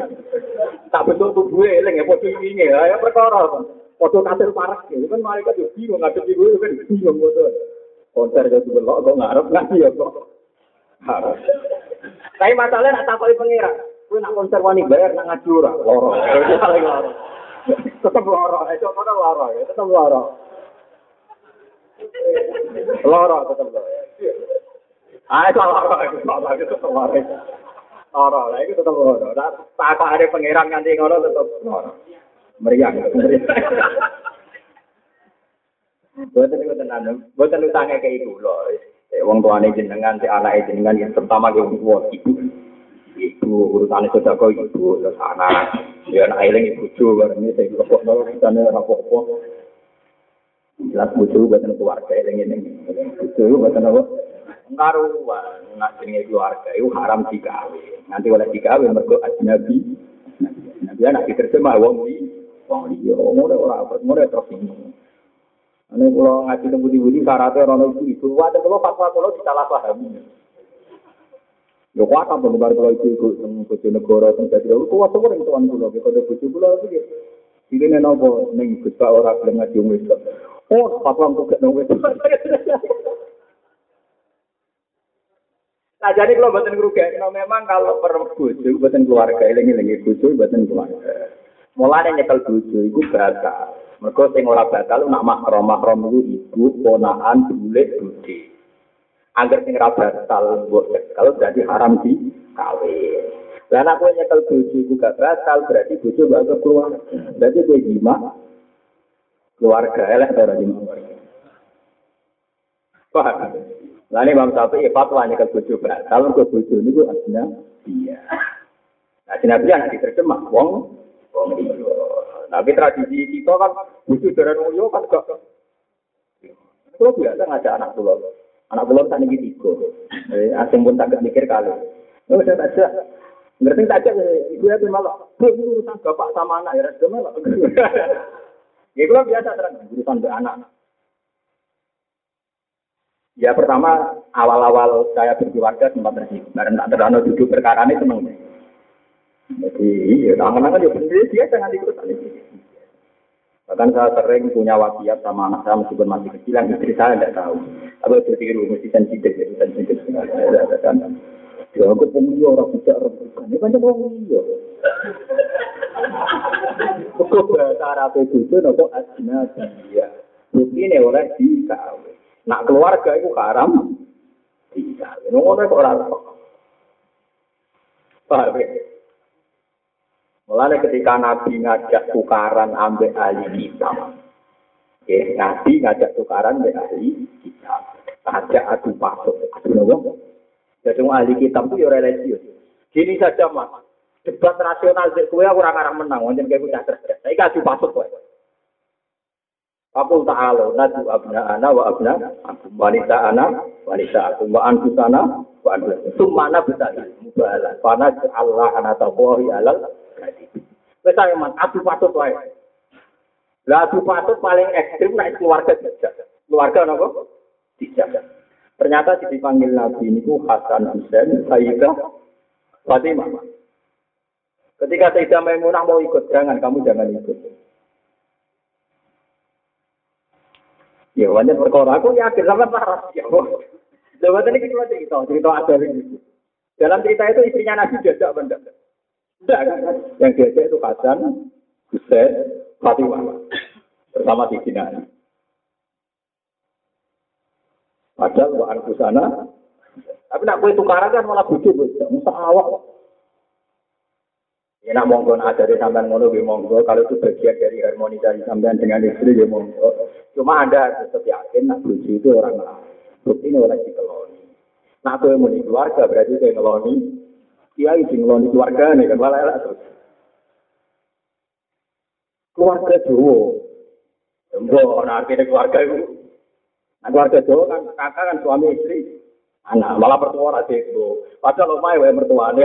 Tak bentuk tubuh eling ya foto ini ya, ya perkara. Foto kasir parek ya, kan mereka juga bingung ngadep ibu kan bingung foto. Konser jadi belok kok ngarep nggak ya kok. Harus. Tapi masalahnya nak takoki pengira. Kowe nak konser wani bayar nak ngaju ora? Loro. Paling loro. Itu mana loro ya? Tetep loro. Loro tetep loro. Ah, itu loro. Itu loro. Itu tetep loro. Loro. Itu tetep loro. Takok ada pengiran nganti ngono tetep loro. Meriang. Buatan itu tenan, buatan utangnya ke ibu loh. Wong tuane jenengan, si anak jenengan yang pertama ke wong ibu. Ibu urutannya sudah kau ibu, terus anak, dia anak eling ibu cu, barang ini saya kepok nol, urutannya rapopo. Jelas bucu buatan keluarga eling ini, bucu buatan apa? Karuan, nak jenenge keluarga itu haram digawe. Nanti oleh digawe mergo ajnabi. Nabi anak diterjemah wong di wong liya ngono ora ngono terus ini ane kula ngaji teng budi-budi syaratnya ora ono ibu-ibu. Wae kula fatwa kula ditalah paham Ya kuat apa nih baru itu ikut sama kucing negara sama kucing kuat apa nih tuan kulo kita udah kucing kulo iki. ya ini nih nopo? Nih kita orang yang ngaji umi oh patuan tuh gak nopo nah jadi kalau batin kerugian memang kalau perempuan itu batin keluarga ini lagi bojo, batin keluarga. Mulai nyekel bojo itu batal. Mereka sing ora batal nak mahram mahram iku ibu, ponakan, bulik, budi. Angger sing ora batal mbok kalau berarti haram di kawin. Lah anak kowe nyekel bojo iku gak batal berarti bojo gak keluar. Berarti kowe jima keluarga elek ora jima keluarga. Paham? Lah ini Imam Syafi'i fatwa nyekel bojo batal kok bojo niku aslinya iya. Nah, Nabi anak diterjemah wong. Tapi tradisi kita kan butuh darah mulio kan gak. Kalau biasa ngajak anak pulau, anak pulau tak nih tiga. Eh, asing pun tak mikir kali. Oh, tak ajak. Ngerti tak ajak, ibu ya malah. Bu, ini urusan bapak sama anak ya, dia malah. Ya, kalau biasa terang urusan ke anak. Ya pertama awal-awal saya berkeluarga sempat tersinggung karena tak terlalu duduk perkara ini seneng. Jadi iya, tangan-tangan ya sendiri dia jangan ikut Bahkan saya sering punya wasiat sama anak saya meskipun masih kecil, yang istri saya tidak tahu. Tapi itu pikir mesti sensitif, ya, sensitif. Ya, aku pemilih orang bisa orang bukan. Ini kan orang iya. Kok bahasa Arab itu nopo asna dia. Ini oleh dikawin. Nak keluarga itu haram dikawin. Ngono kok ora Paham ya? Mulanya ketika Nabi ngajak tukaran ambek ahli kitab. Ya, Nabi ngajak tukaran ambek ahli kitab. Ngajak adu pasuk. Adu nopo? Jadi ahli kitab itu ya religius. Gini saja mas. Debat rasional dari kue aku orang menang. Wajan kayak punya cerdas. Saya kasih pasuk kue. Fakul ta'ala nadu abna ana wa abna wanita ana wanita aku wa antu sana wa antu sumana bisa mubalah fana Allah ana tawahi alal Wes ayo adu patut wae. Lah adu patut paling ekstrim nek keluarga tidak. Keluarga napa? Tidak. Ternyata dipanggil Nabi ini Hasan Husain, Sayyidah Fatimah. Ketika Sayyidah Maimunah mau ikut, jangan kamu jangan ikut. Ya, banyak perkara. Aku yakin sama parah. Ya, Coba tadi kita cerita, cerita ada ini. Dalam cerita itu istrinya Nabi jajak benda. Tidak kan? Yang diajak itu Hasan, Husain, Fatimah. Bersama di sini. Padahal wa anku sana. Tapi nak kue tukaran kan malah butuh, Musa awak. Ya nak monggo ada di sampean ngono gue monggo. Kalau itu bagian dari harmonisasi sampean dengan istri gue monggo. Cuma anda tetap yakin nak bujuk itu orang lain. Bukti ini orang dikeloni. Nak kue mau keluarga berarti kue ngeloni kiai sing ngeloni keluarga nih kan malah elak terus. Keluarga Jawa. Mbok ana artine keluarga itu. Nah, keluarga Jawa kan kakak kan suami istri. Anak malah pertua ra itu. Padahal omahe wae mertuane.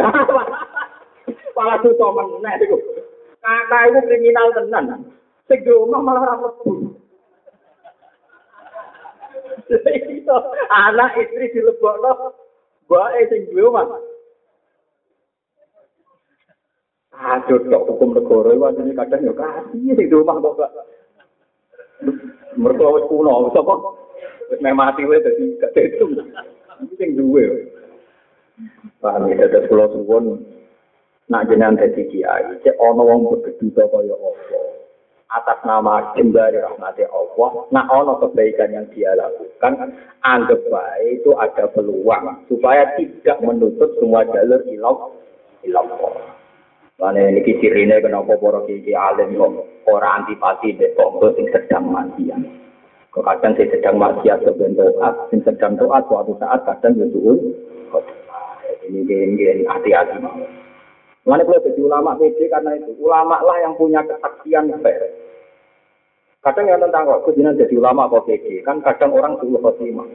malah meneh iku. Kakak itu kriminal tenan. Sing di omah malah ra mlebu. anak istri dilebokno bae sing duwe omah. Aduh, tok hukum negara itu aslinya kadang ya kasih di rumah kok gak. Wis kuno, sapa? Wis meh mati wae dadi gak itu. Sing duwe. Paham ya, terus kula suwun nak jenengan dadi kiai, cek ana wong begeduta kaya apa. Atas nama jembari rahmati Allah, nak ana kebaikan yang dia lakukan, anggap baik itu ada peluang supaya tidak menutup semua jalur ilah ilah Karena ini cirine kenapa para kiai alim kok ora antipati dek tonggo sing sedang maksiat. Kok kadang sing sedang maksiat sebentar taat, sing sedang taat suatu saat kadang ya suul. Ini gini hati-hati. Mana boleh jadi ulama PD karena itu ulama lah yang punya kesaksian fair. Kadang yang tentang kok kejinan jadi ulama kok PD kan kadang orang suul khotimah.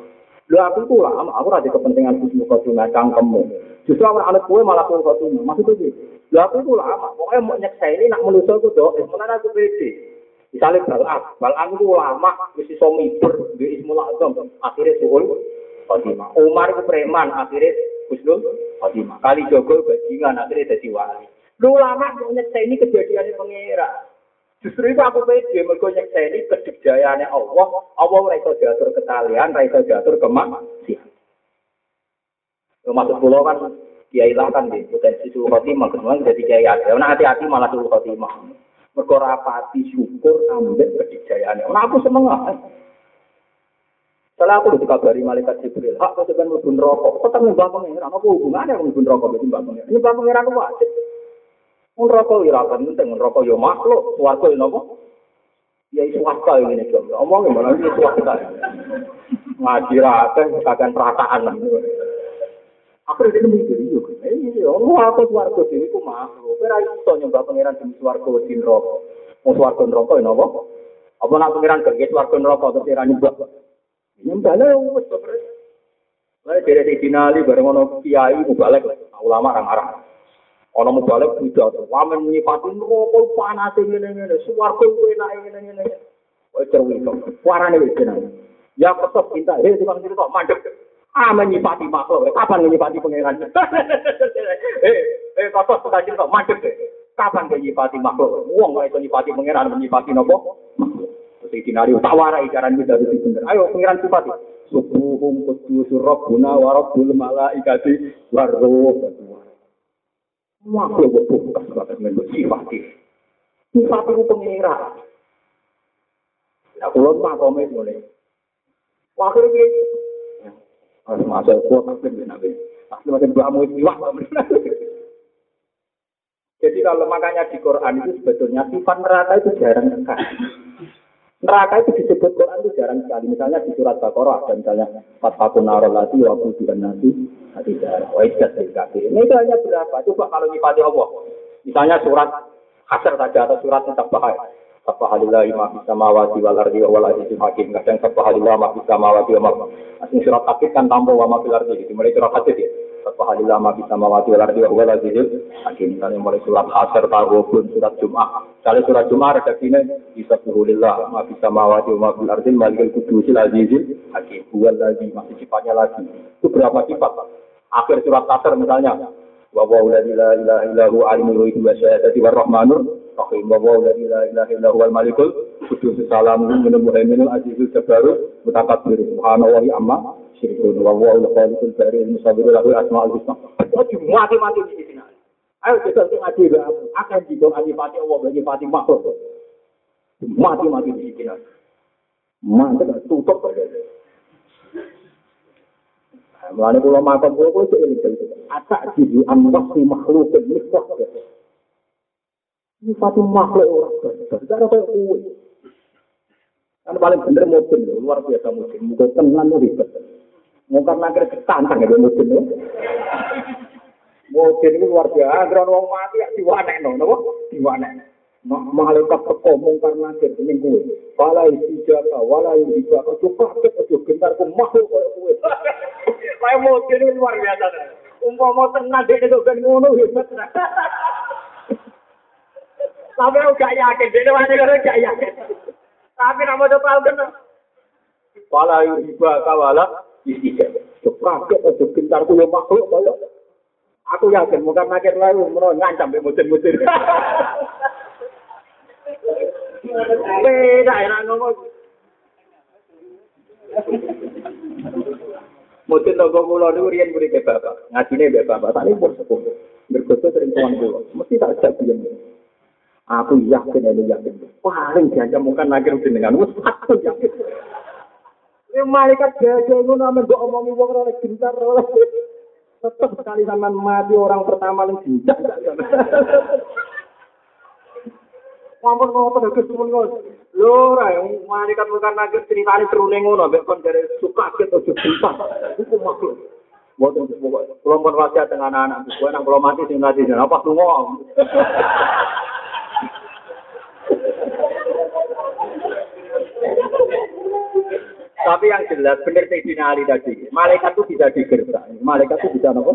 Lu aku itu ulama, aku ada kepentingan khusus khotimah cangkemmu. Justru orang anak gue malah suul khotimah. Maksudnya sih. Lah aku itu lama, pokoknya mau nyeksa ini nak menuso aku doa, sebenarnya aku pede. Misalnya balak, balak itu lama, mesti iso miber, di ismul azam, akhirnya suhul, Fatimah. Umar itu preman, akhirnya Husnul Fatimah. Kali Jogo bajingan, akhirnya jadi wali. Lu lama mau nyeksa ini kejadiannya pengira. Justru itu aku pede, mereka nyeksa ini kedikjayaannya Allah, Allah mereka diatur ketalian, mereka diatur kemaksiatan. Maksud pulau kan kiai lah kan di potensi suhu khotimah kedua jadi kiai ada nah hati-hati malah suhu khotimah mereka rapati syukur ambil kedijayaan nah aku seneng lah setelah aku dikabari malaikat Jibril, hak kau sebenarnya rokok, tetap nyembah pengiran. Apa hubungannya melebur rokok dengan nyembah pengiran? Nyembah pengiran itu wajib. Mun rokok ya ora penting, rokok ya makhluk, swarga napa? Ya swasta ini nih, omongin malah swasta. Ngaji rata, kakek perasaan. Aku udah mikir, iya, iya, oh, aku suarga diri ku makhluk. Kira iso nyembah pangeran di suarga di neraka. Mau suarga neraka ya napa? Apa nak pangeran kerja suarga neraka terus ora nyembah? Nyembah lah wis beres. Lah dari di dinali bareng ono kiai mubalek ulama arang-arang. Ono mubalek tidak wamen nyipati neraka panas ngene-ngene, suarga enak ngene-ngene. Oh cerwi kok. Warane wis jeneng. Ya kesep cinta, hei tukang cerita mandek. Ah menyipati makhluk, kapan menyipati pangeran? eh, eh kotor suka kok mandek deh. Kapan menyipati makhluk? Wong kok itu nyipati pangeran menyipati nopo? Terus dinari tawara ikaran kita itu bener. Ayo pangeran sifati. Subuhum kudusur rabbuna wa rabbul malaikati warruh. Makhluk bukan kata dengan sifati. Sifati itu pangeran. Ya, kalau tak komen boleh. Wakil Jadi kalau makanya di Quran itu sebetulnya sifat neraka itu jarang sekali. Neraka itu disebut Quran itu jarang sekali. Misalnya di surat Baqarah dan misalnya Fatfatun Narol Lati Waktu Tuhan Nabi Hati Darah kafir. Ini itu hanya berapa? Coba kalau nyipati Allah. Misalnya surat Hasr saja atau surat tentang bahaya. Subhanallahi ma fis samawati wal ardi wa wal azizul hakim. Kadang subhanallahi ma fis samawati wa ma. Asing surat takit kan tambah wa ma fil ardi. Mulai surat hadid ya. Subhanallahi ma fis samawati wal ardi wa wal azizul hakim. Misalnya mulai surat Hasr pun surat Jumat. Misalnya surat Jumat redaksinya Bismillah ma fis samawati wa ma fil ardi malikul kudusil azizul hakim. Huwal ladzi masih sifatnya lagi. Itu berapa sifat? Akhir surat Hasr misalnya wa wa la ilaha illa huwa alimul ghaibi wa syahadati rahmanur Rahim wa la ilaha illa huwal malikul kudus salamun minal muhaiminul azizul jabbaru mutakabbir subhanallahi amma syirkun wa wa la khaliqul bari al musawwir lahu asmaul husna. Mati-mati di sini. Ayo kita sing ngaji akan didong pati Allah bagi pati makhluk. Mati-mati di sini. Mantap tutup Mulane kula makom kula sik eling Atak jibu makhluk miswah. Sifat makhluk orang. Tidak ada kue. Kan paling bener mungkin luar biasa mungkin. Mungkin tenang tuh ribet. Mau karena kira ketantang ya mungkin ya. Mungkin itu luar biasa. Agar orang mati ya diwanek no, no? Diwanek. Malaikat teko mungkar nakir ini gue. Walai sijaka, walai sijaka. Ojo kaget, ojo gentar, ku makhluk kayak gue. Kayak mungkin itu luar biasa. Umpama tenang, dia itu kan ngono. Tapi aku gak yakin, dia wani kalau gak yakin. Tapi nama itu tahu kan? Pala iba kawala istijab. Kaget aja pintar kulo makhluk kaya. Aku yakin bukan nakir lalu menawa ngancam be mutin-mutin. Beda ya ngomong. Mungkin toko kulo niku riyen murid ke bapak, ngajine mbek bapak, tadi pun sepuh. Bergoso sering tuan kulo, mesti tak ajak biyen. Aku yakin ini yakin. Paling diancam mungkin akhir dengan wis aku yakin. Ini malaikat gajah ngono amen mbok omongi wong ora gentar ora. Tetep sekali sama mati orang pertama yang jinjak. Mampun ngopo Gus ngono. Lho ora malaikat bukan nagih ceritane terune ngono mbek kon dari suka gitu juta. Iku makhluk. Pokok kula pun wasiat dengan anak-anak gue nang kula mati sing mati apa tunggu. Tapi yang jelas benar Sayyidina Ali tadi, malaikat itu bisa digertak. Malaikat itu bisa nopo?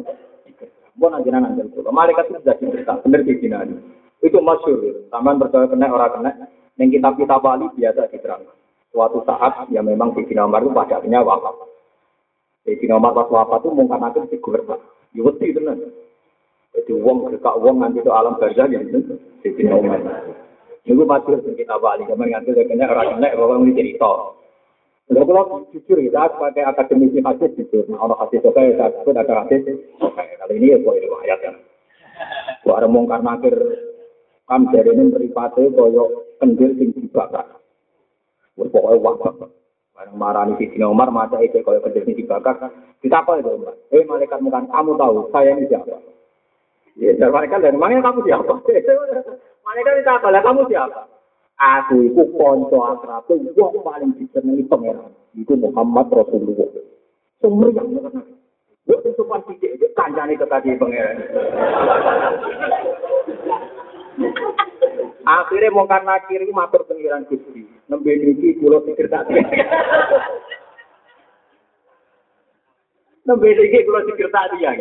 Bukan ajaran anjel kula. Malaikat itu bisa digertak. Benar Sayyidina Ali. Itu masyur. Taman percaya kena orang kena. Yang kitab-kitab Bali biasa diterang. Suatu saat ya memang Sayyidina Umar itu pada akhirnya wafat. Sayyidina Umar pas wafat itu mungkin akan digertak. Ya wedi tenan. Jadi uang gertak uang nanti itu alam barzah yang itu Sayyidina Umar. Itu masyur kitab Bali. Kamar ngantil kena orang kena orang ini cerita. Kalau kalau jujur kita sebagai akademisi hadis jujur, nah, orang hadis oke saya sebut ada hadis oke kali ini ya buat riwayat kan. Buat ada mongkar nakir kam dari ini meripate koyo kendil sing dibakar. Pokoknya wabak. Barang marani di Sina Umar masa itu koyo kendil sing dibakar. Apa itu Umar? Eh malaikat mukan kamu tahu saya ini siapa? Ya, malaikat dan mana kamu siapa? malaikat kita apa? Kamu siapa? Aku iku konco akrabe wong paling disenengi pangeran. Iku Muhammad Rasulullah. Sumriyang tenan. Wong sing sopan sithik iki kancane kekasih pangeran. Akhirnya mau karena kiri matur pengiran Gusti. Nembe niki kula pikir tak. Nembe niki kula pikir tak dia.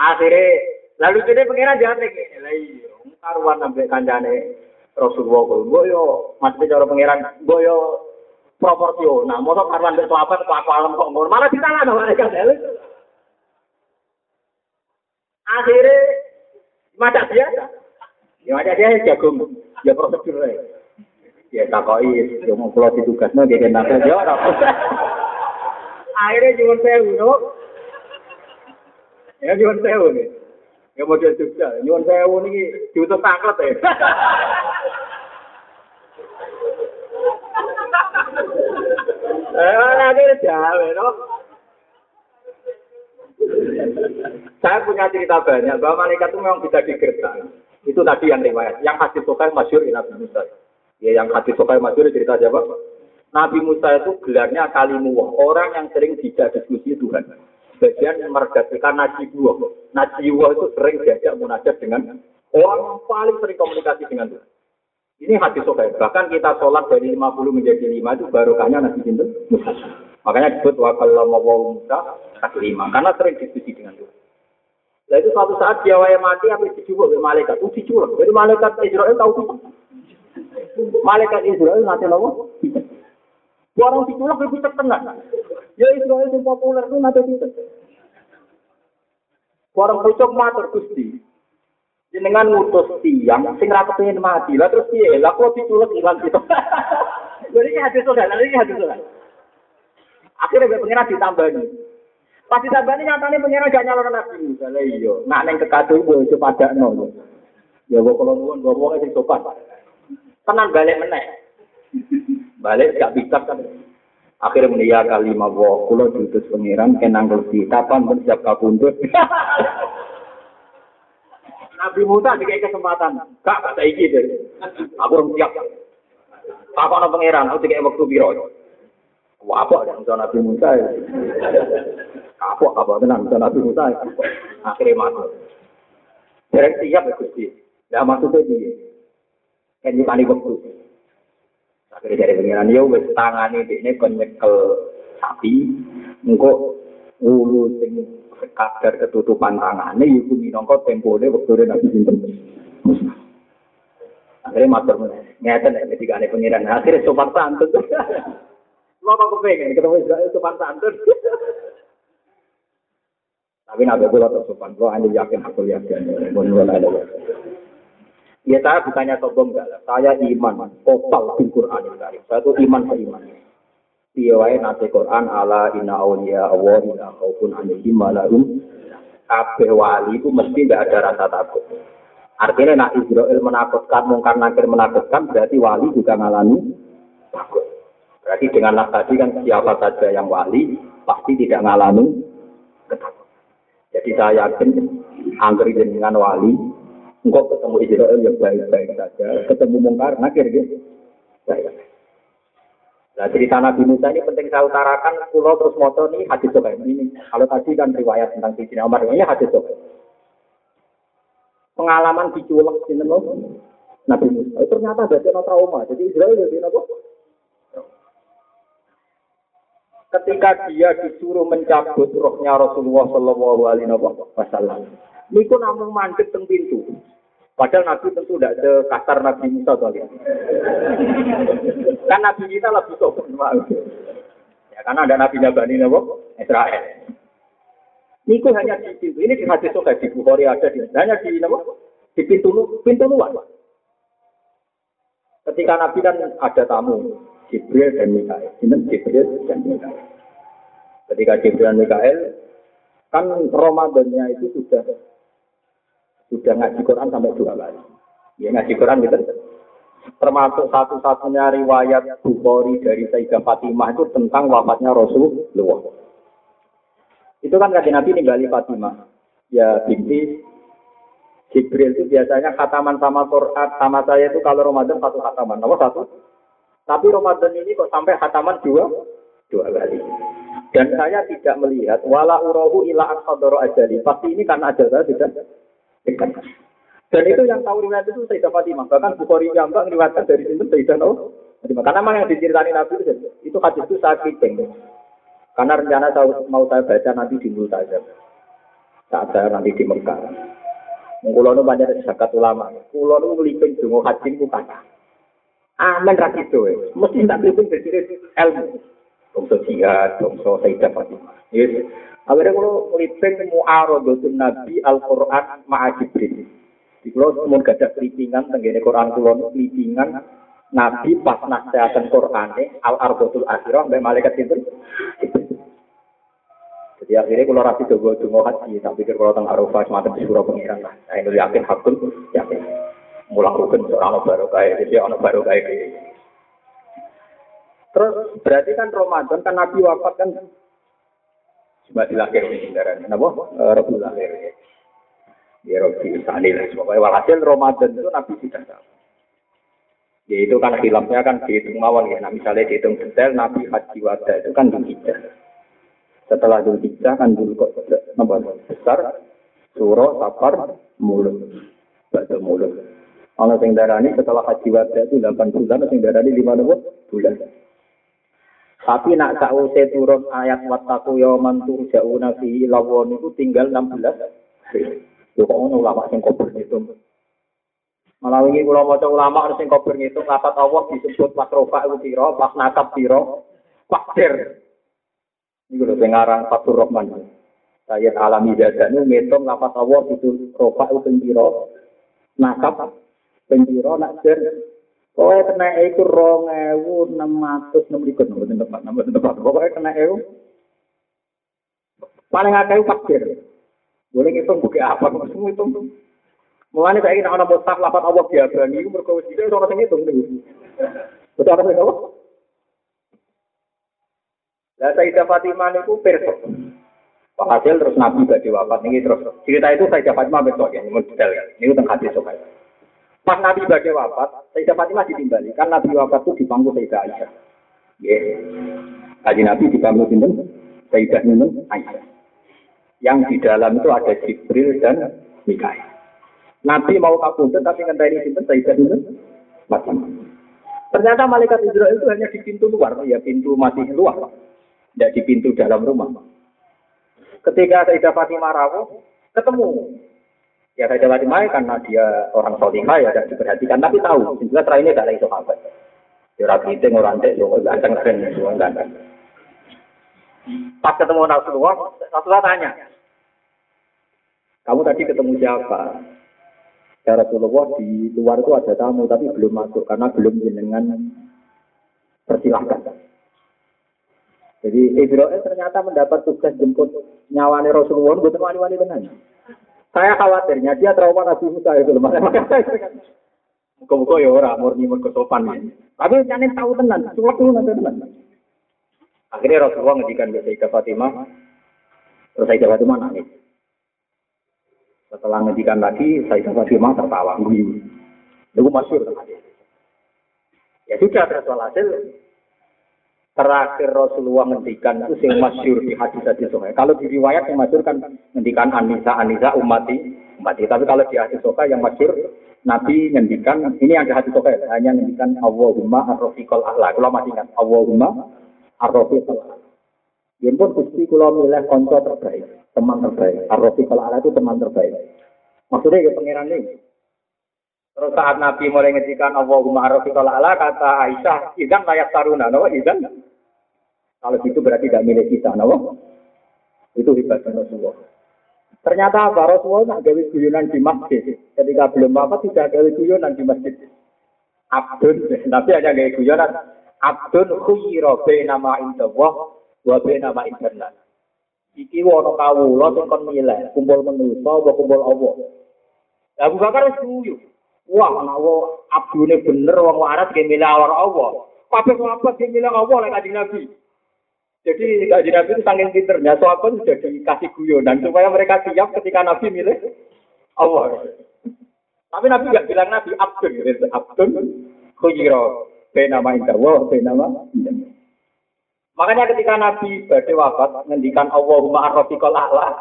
Akhirnya lalu jadi pengiran jahat ngene. Lah iya, karuan kancane Rasulullah kok mbok yo mesti cara pangeran mbok yo proporsional. Mosok karwan mbek sahabat kok alam kok ngono. Malah ditangan mereka akhirnya macam biasa ya macam dia jagung. Ya prosedur ya takoi yo mau pulau ditugasno dia kena ya ora akhirnya jual sewu ya jual sewu nih Ya model Jogja, nyuwun sewu niki diutus tanglet ya. Saya punya cerita banyak bahwa malaikat itu memang bisa digertak. Itu tadi yang riwayat. Yang hadis Sokai masyur Nabi Musa. Ya, yang hadis Sokai masyur cerita siapa? Nabi Musa itu gelarnya kalimuwah. Orang yang sering tidak diskusi Tuhan sebagian mergasikan najiwah. Najiwah itu sering diajak munajat dengan orang paling sering komunikasi dengan Tuhan. Ini hadis sokai. Bahkan kita sholat dari 50 menjadi 5 itu barokahnya Nabi Sinten Makanya disebut wakal mau Musa lima karena sering diskusi dengan Tuhan. Nah itu suatu saat dia waya mati apa dijubuk oleh malaikat. Itu diculak. Jadi malaikat Israel tahu itu. Malaikat Israel nanti nopo. Orang diculak lebih terkenal. Ya Israel yang populer itu nanti itu. Orang pucuk matur Gusti. Jenengan ngutus tiang sing ra kepengin mati. Lah terus piye? Lah kok diculek ilang gitu. Jadi ini hadis sudah, ini hadis sudah. Akhirnya gue pengen ditambahin. Pas ditambahin nyatanya pengen gak nyalon nabi Musa. Lah iya, nak neng kekadu gue coba ada nol. Ya gue kalau nuwun gue mau sing sopan. Tenan balik meneh. Balik gak bisa kan. Akhirnya media kalimat wa kula diutus pengiran kenang resi kapan pun siap kapundut. Nabi Musa dikasih kesempatan. Kak kata iki deh. Aku belum siap. Apa ana pangeran aku dikasih waktu biro. Wah apa ada Nabi Musa ya. Apa apa tenang Nabi Musa. Akhirnya masuk. Jadi siap ya Gusti. Ya maksudnya dia. Kan nyukani waktu. Akhirnya dari pengiran ya wis tangane ini kon nyekel sapi, engko ulu sing sekadar ketutupan tangane iku minangka tempone wektune Nabi sinten. Akhirnya matur ngeten nek ketika ane pengiran akhirnya sopan santun. Lo kok kepengen ketemu Israel sopan santun. Tapi nabi kula sopan, kula hanya yakin aku yakin. Ya saya bukannya sombong enggak Saya iman total di Quran. Saya itu iman ke iman. Piye nate Quran ala inna awliya Allah la khaufun alaihim wa kabeh wali itu mesti tidak ada rasa takut. Artinya nak Israel menakutkan, mungkar nakir menakutkan, berarti wali juga ngalami takut. Berarti dengan nas tadi kan siapa saja yang wali pasti tidak ngalami ketakutan. Jadi saya yakin angker dengan wali, engkau ketemu Israel yang baik-baik saja, ketemu mungkar nakir gitu. Saya. Nah cerita Nabi Musa ini penting saya utarakan, pulau terus motor ini hadis sobat ini. Kalau tadi kan riwayat tentang Sayyidina Umar, ini hadis sobat. Pengalaman diculek di Nabi Musa. Itu ternyata ada trauma. Jadi Israel jadi apa? Ketika dia disuruh mencabut rohnya Rasulullah Shallallahu Alaihi Wasallam, niku namun mandek teng pintu. Padahal Nabi tentu tidak sekasar Nabi Musa kalian. Kan Nabi kita lebih sopan. Ya, karena ada Nabi Bani Nabi Israel. Niku hanya di pintu. Ini di hadis sokai di Bukhari ada di hanya di Nabi di pintu pintu luar. Ketika Nabi kan ada tamu Jibril dan Mikael. Ini Jibril dan Mikael. Ketika Jibril dan Mikael kan Ramadannya itu sudah sudah ngaji Quran sampai dua kali. Ya ngaji Quran gitu. Termasuk satu-satunya riwayat Bukhari dari Sayyidah Fatimah itu tentang wafatnya Rasulullah. Itu kan kajian Nabi ninggali Fatimah. Ya binti Jibril itu biasanya khataman sama Quran sama saya itu kalau Ramadan satu khataman. Nomor satu. Tapi Ramadan ini kok sampai khataman dua dua kali. Dan saya tidak melihat wala urahu ila aksadoro ajali. Pasti ini karena ajal saya tidak dekat. Dan itu yang tahu riwayat itu Sayyidah Fatimah. Bahkan Bukhari Jambang riwayatkan dari sini Sayyidah Fatimah. Karena memang yang diceritani Nabi itu, itu hadis itu saya kiting. Karena rencana saya, mau saya baca nanti di saja. Saat saya nanti di Mekah. Kulo nu banyak zakat ulama. Kulo nu ngelipin dungo haji ku kata. Amin ra gitu. Mesti tak ngelipin dari ilmu. Bangsa jihad, bangsa Sayyidah Fatimah. Yes. Akhirnya kalau meliping mu'arodatun Nabi Al-Quran ma'a Jibril. Di kalau mau gada kelipingan, tenggene Quran kulon kelipingan Nabi pas nasihatan Quran Al-Ardotul Akhirah, sampai malaikat itu. Jadi akhirnya kalau rapi coba dungo haji, tak pikir kalau tentang Arafah semacam di surau pengiran lah. Saya ini yakin hakun, yakin. Mulang rukun seorang baru kayak, jadi orang baru kayak Terus berarti kan Ramadan kan Nabi wafat kan Cuma dilahir di ini. Kenapa? Eh, Rabu lahir. Ya Sani lah. Pokoknya walhasil Ramadan itu Nabi sudah tahu. Ya itu kan filmnya kan dihitung mawon ya. Nah, misalnya dihitung detail Nabi Haji Wada itu kan Dulhijjah. Setelah Dulhijjah kan dulu kok nomor besar Suro, Safar, Mulut. Baca Mulut. Kalau yang darah ini setelah Haji Wada itu 8 bulan, yang darah ini 5 bulan. Tapi nak sausé turun ayat wattaku yauman turja'una fi lawon itu tinggal 16. Yo kok ono ulama sing kober ngitung. Malah wingi kula maca ulama ana sing kober ngitung lapat Allah disebut pas rofa itu pira, pas nakap pira, fakir. Iku lho sing aran Fatur Rahman. Saya alami dadane ngitung lapat Allah itu rofa itu pira, nakap pira nak Kowe kena iku rong ewu enam ratus enam ribu nomor tempat. Pokoknya kena ewu paling akeh fakir. Boleh ngitung buku apa? Semua hitung. Mulane saya ingin ana mustaf lapat Allah biabani iku mergo wis itu ora sing ngitung niku. Betul apa sih Lah Sayyidah Fatimah niku perso. Pak Hasil terus Nabi badhe wafat niki terus cerita itu Sayyidah Fatimah betul ya, ini detail kan. Niku teng hadis sokai. Pas Nabi bagai wafat, Sayyidah Fatimah ditimbali. Kan Nabi wafat itu di pangku Sayyidah Aisyah. Ya. Kaji Nabi di pangku sinten? Sayyidah Aisyah. Yang di dalam itu ada Jibril dan Mikael. Nabi mau kabundut tapi ngenteni sinten Sayyidah Nunun Fatimah. Ternyata malaikat Israel itu hanya di pintu luar, ya pintu masih luar, tidak di pintu dalam rumah. Ketika Sayyidah Fatimah rawuh, ketemu Ya saya jawab Mai karena dia orang solihah ya dan diperhatikan, tapi tahu juga terakhir tidak itu apa. Ya rapi itu orang dek, lo ganteng keren, semua ganteng. Pas ketemu Rasulullah, Rasulullah tanya, kamu tadi ketemu siapa? Ya Rasulullah di luar itu ada tamu tapi belum masuk karena belum jenengan persilahkan. Jadi Ibrahim ternyata mendapat tugas jemput nyawani Rasulullah bukan wani-wani tenan. Saya khawatirnya dia trauma Nabi Musa itu lemah. Muka-muka ya orang murni mergo sopan. Tapi jangan tahu tenan, cuma tuh nanti tenan. Akhirnya Rasulullah ngedikan ke Sayyidah Fatimah, terus Sayyidah Fatimah nangis. Setelah ngedikan lagi, Sayyidah Fatimah tertawa. Itu masyur. Ya sudah, terus hasil terakhir Rasulullah ngendikan itu yang masyur di hadis hadis sokai. Kalau di riwayat yang masyur kan ngendikan Anisa Anisa umati umati. Tapi kalau di hadis sokai yang masyur Nabi ngendikan ini ada hadis sokai hanya ngendikan Allahumma arrofiqol ahla. Kalau masih ingat Allahumma arrofiqol ahla. Dia pun gusti kalau milih konco terbaik, teman terbaik. Arrofiqol ahla itu teman terbaik. Maksudnya ya pangeran ini. Terus saat Nabi mulai ngedikan Allahumma arrofiqol ahla kata Aisyah, idan layak taruna, no? idan kalau gitu berarti tidak milik kita, no? Itu hebatnya Rasulullah. Ternyata apa? Rasulullah nak gawe guyonan di masjid. Ketika belum apa tidak gawe guyonan di masjid. Abdun, tapi hanya gawe guyonan. Abdun khuyira nama indallah wa nama internet. Iki wono kawula sing kon milih, kumpul manusa apa kumpul Allah. Abu Bakar wis guyu. Wah, ana abdune bener wong waras ge milih Allah. Kabeh sahabat ge milih Allah lek kanjeng Nabi. Jadi kaji Nabi itu saking pinternya, sahabat sudah dikasih guyonan supaya mereka siap ketika Nabi milih Allah. Tapi Nabi nggak bilang Nabi Abdul. Abdul khuyiro benama indawa, benama Makanya ketika Nabi badai wafat, ngendikan Allahumma arrofiqol a'la,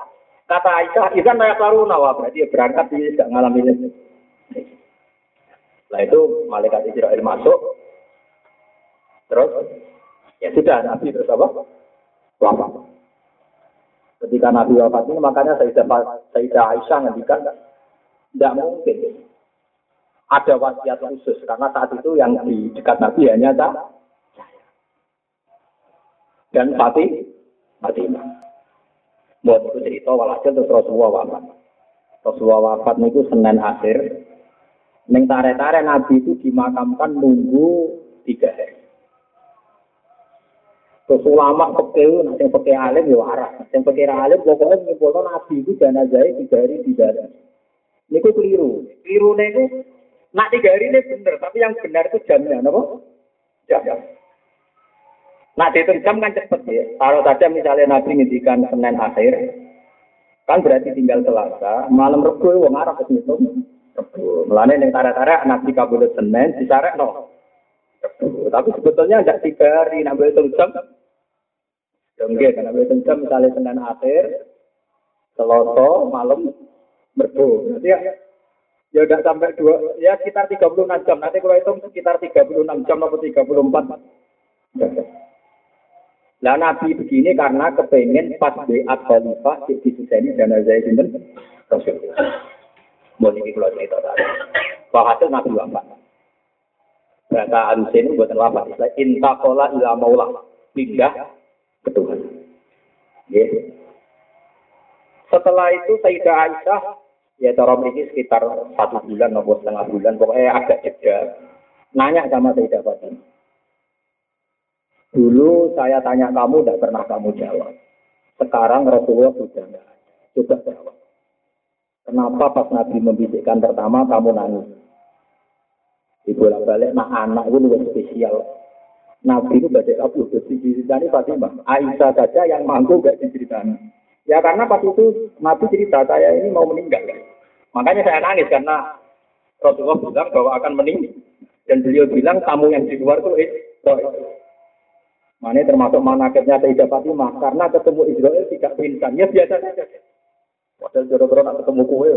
kata Aisyah, izan layak laruna, wah berarti berangkat dia tidak ngalami ini. Setelah itu malaikat Israel masuk, terus Ya sudah, Nabi terus apa? Wafat. Ketika Nabi wafat ini, makanya Sayyidah, Sayyidah Aisyah ngendikan, tidak mungkin ada wasiat khusus karena saat itu yang di dekat Nabi hanya tak dan Fatih Fatimah. Buat itu cerita walhasil terus Rasulullah wafat. Rasulullah wafat itu Senin akhir. Neng tare-tare Nabi itu dimakamkan nunggu tiga hari. Terus ulama pekeh, nanti pekeh alim ya waras. Yang pekeh alim pokoknya menyimpulkan nabi itu jenazah tiga hari di dalam. Ini kok keliru. Keliru itu, nak tiga hari ini benar, tapi yang benar itu jamnya, apa? Jam. Nah, dihitung jam kan cepet ya. Kalau saja misalnya Nabi ngintikan Senin akhir, kan berarti tinggal Selasa, malam Rebu wong Arab wis ngitung. Rebu. Mulane ning tarik-tarik Nabi kabul Senin disarek no. Tapi sebetulnya tidak tiga hari, nak boleh jam Oke, karena betul jam misalnya Senin akhir, Selasa malam merbu. Berarti ya, ya udah sampai dua, ya sekitar 36 jam. Nanti kalau hitung sekitar 36 jam atau 34. Nah Nabi begini karena kepengen pas beat khalifah di sini dan saya sinten Rasul. Mau ini kalau cerita tadi. Bahasa Nabi wafat. Bahasa Alusin buatan wafat. Intakola ila maulah. Pindah ke Tuhan. Ya. Setelah itu Sayyidah Aisyah ya cara ini sekitar satu bulan atau setengah bulan pokoknya agak jeda nanya sama Sayyidah Fatimah. Dulu saya tanya kamu tidak pernah kamu jawab. Sekarang Rasulullah sudah tidak Coba jawab. Kenapa pas Nabi membisikkan pertama kamu nangis? Ibu balik, nah anak itu lebih spesial. Nabi itu badai kabur, diceritani Fatimah. Aisyah saja yang mampu gak diceritani. Ya karena pas itu Nabi cerita, saya ini mau meninggal. Makanya saya nangis karena Rasulullah bilang bahwa akan meninggal. Dan beliau bilang tamu yang di luar itu itu. Mana termasuk manakibnya Sayyidah Fatimah. Karena ketemu Israel tidak pingsan. Ya biasa saja. Padahal jodoh-jodoh nak ketemu kue.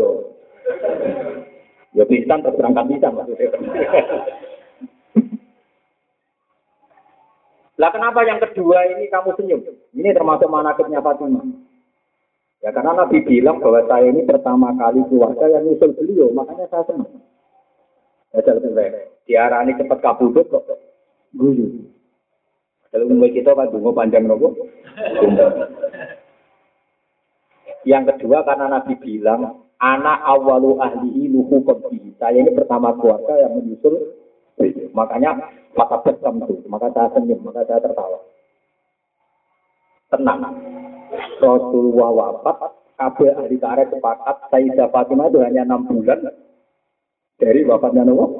Ya pingsan terus berangkat bisa maksudnya. Lah kenapa yang kedua ini kamu senyum? Ini termasuk manakibnya Fatimah. Ya karena Nabi bilang bahwa saya ini pertama kali keluarga yang nyusul beliau, makanya saya senang. Ya. Diarani cepat kabudut kok. Guyu. Kalau umur kita kan dungo panjang nopo. Yang kedua karena Nabi bilang, anak awalu ahlihi luhu kobi. Saya ini pertama keluarga yang menyusul Makanya maka bersam itu, maka saya senyum, maka saya tertawa. tenang. Rasulullah wafat, kabeh ahli tarikh sepakat Sayyidah Fatimah itu hanya enam bulan dari wafatnya Nabi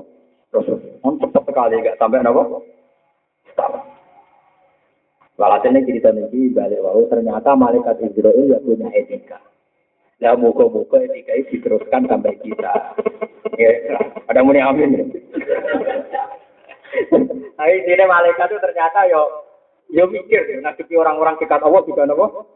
Rasul. Cepat sekali, gak sampai Nabi. Ini cerita ini balik wau ternyata malaikat Israel ya punya etika. Ya muka-muka etika itu diteruskan sampai kita. Ya, ada muni amin. Tapi ini malaikat itu ternyata yo yo mikir ngadepi orang-orang dekat Allah juga nopo.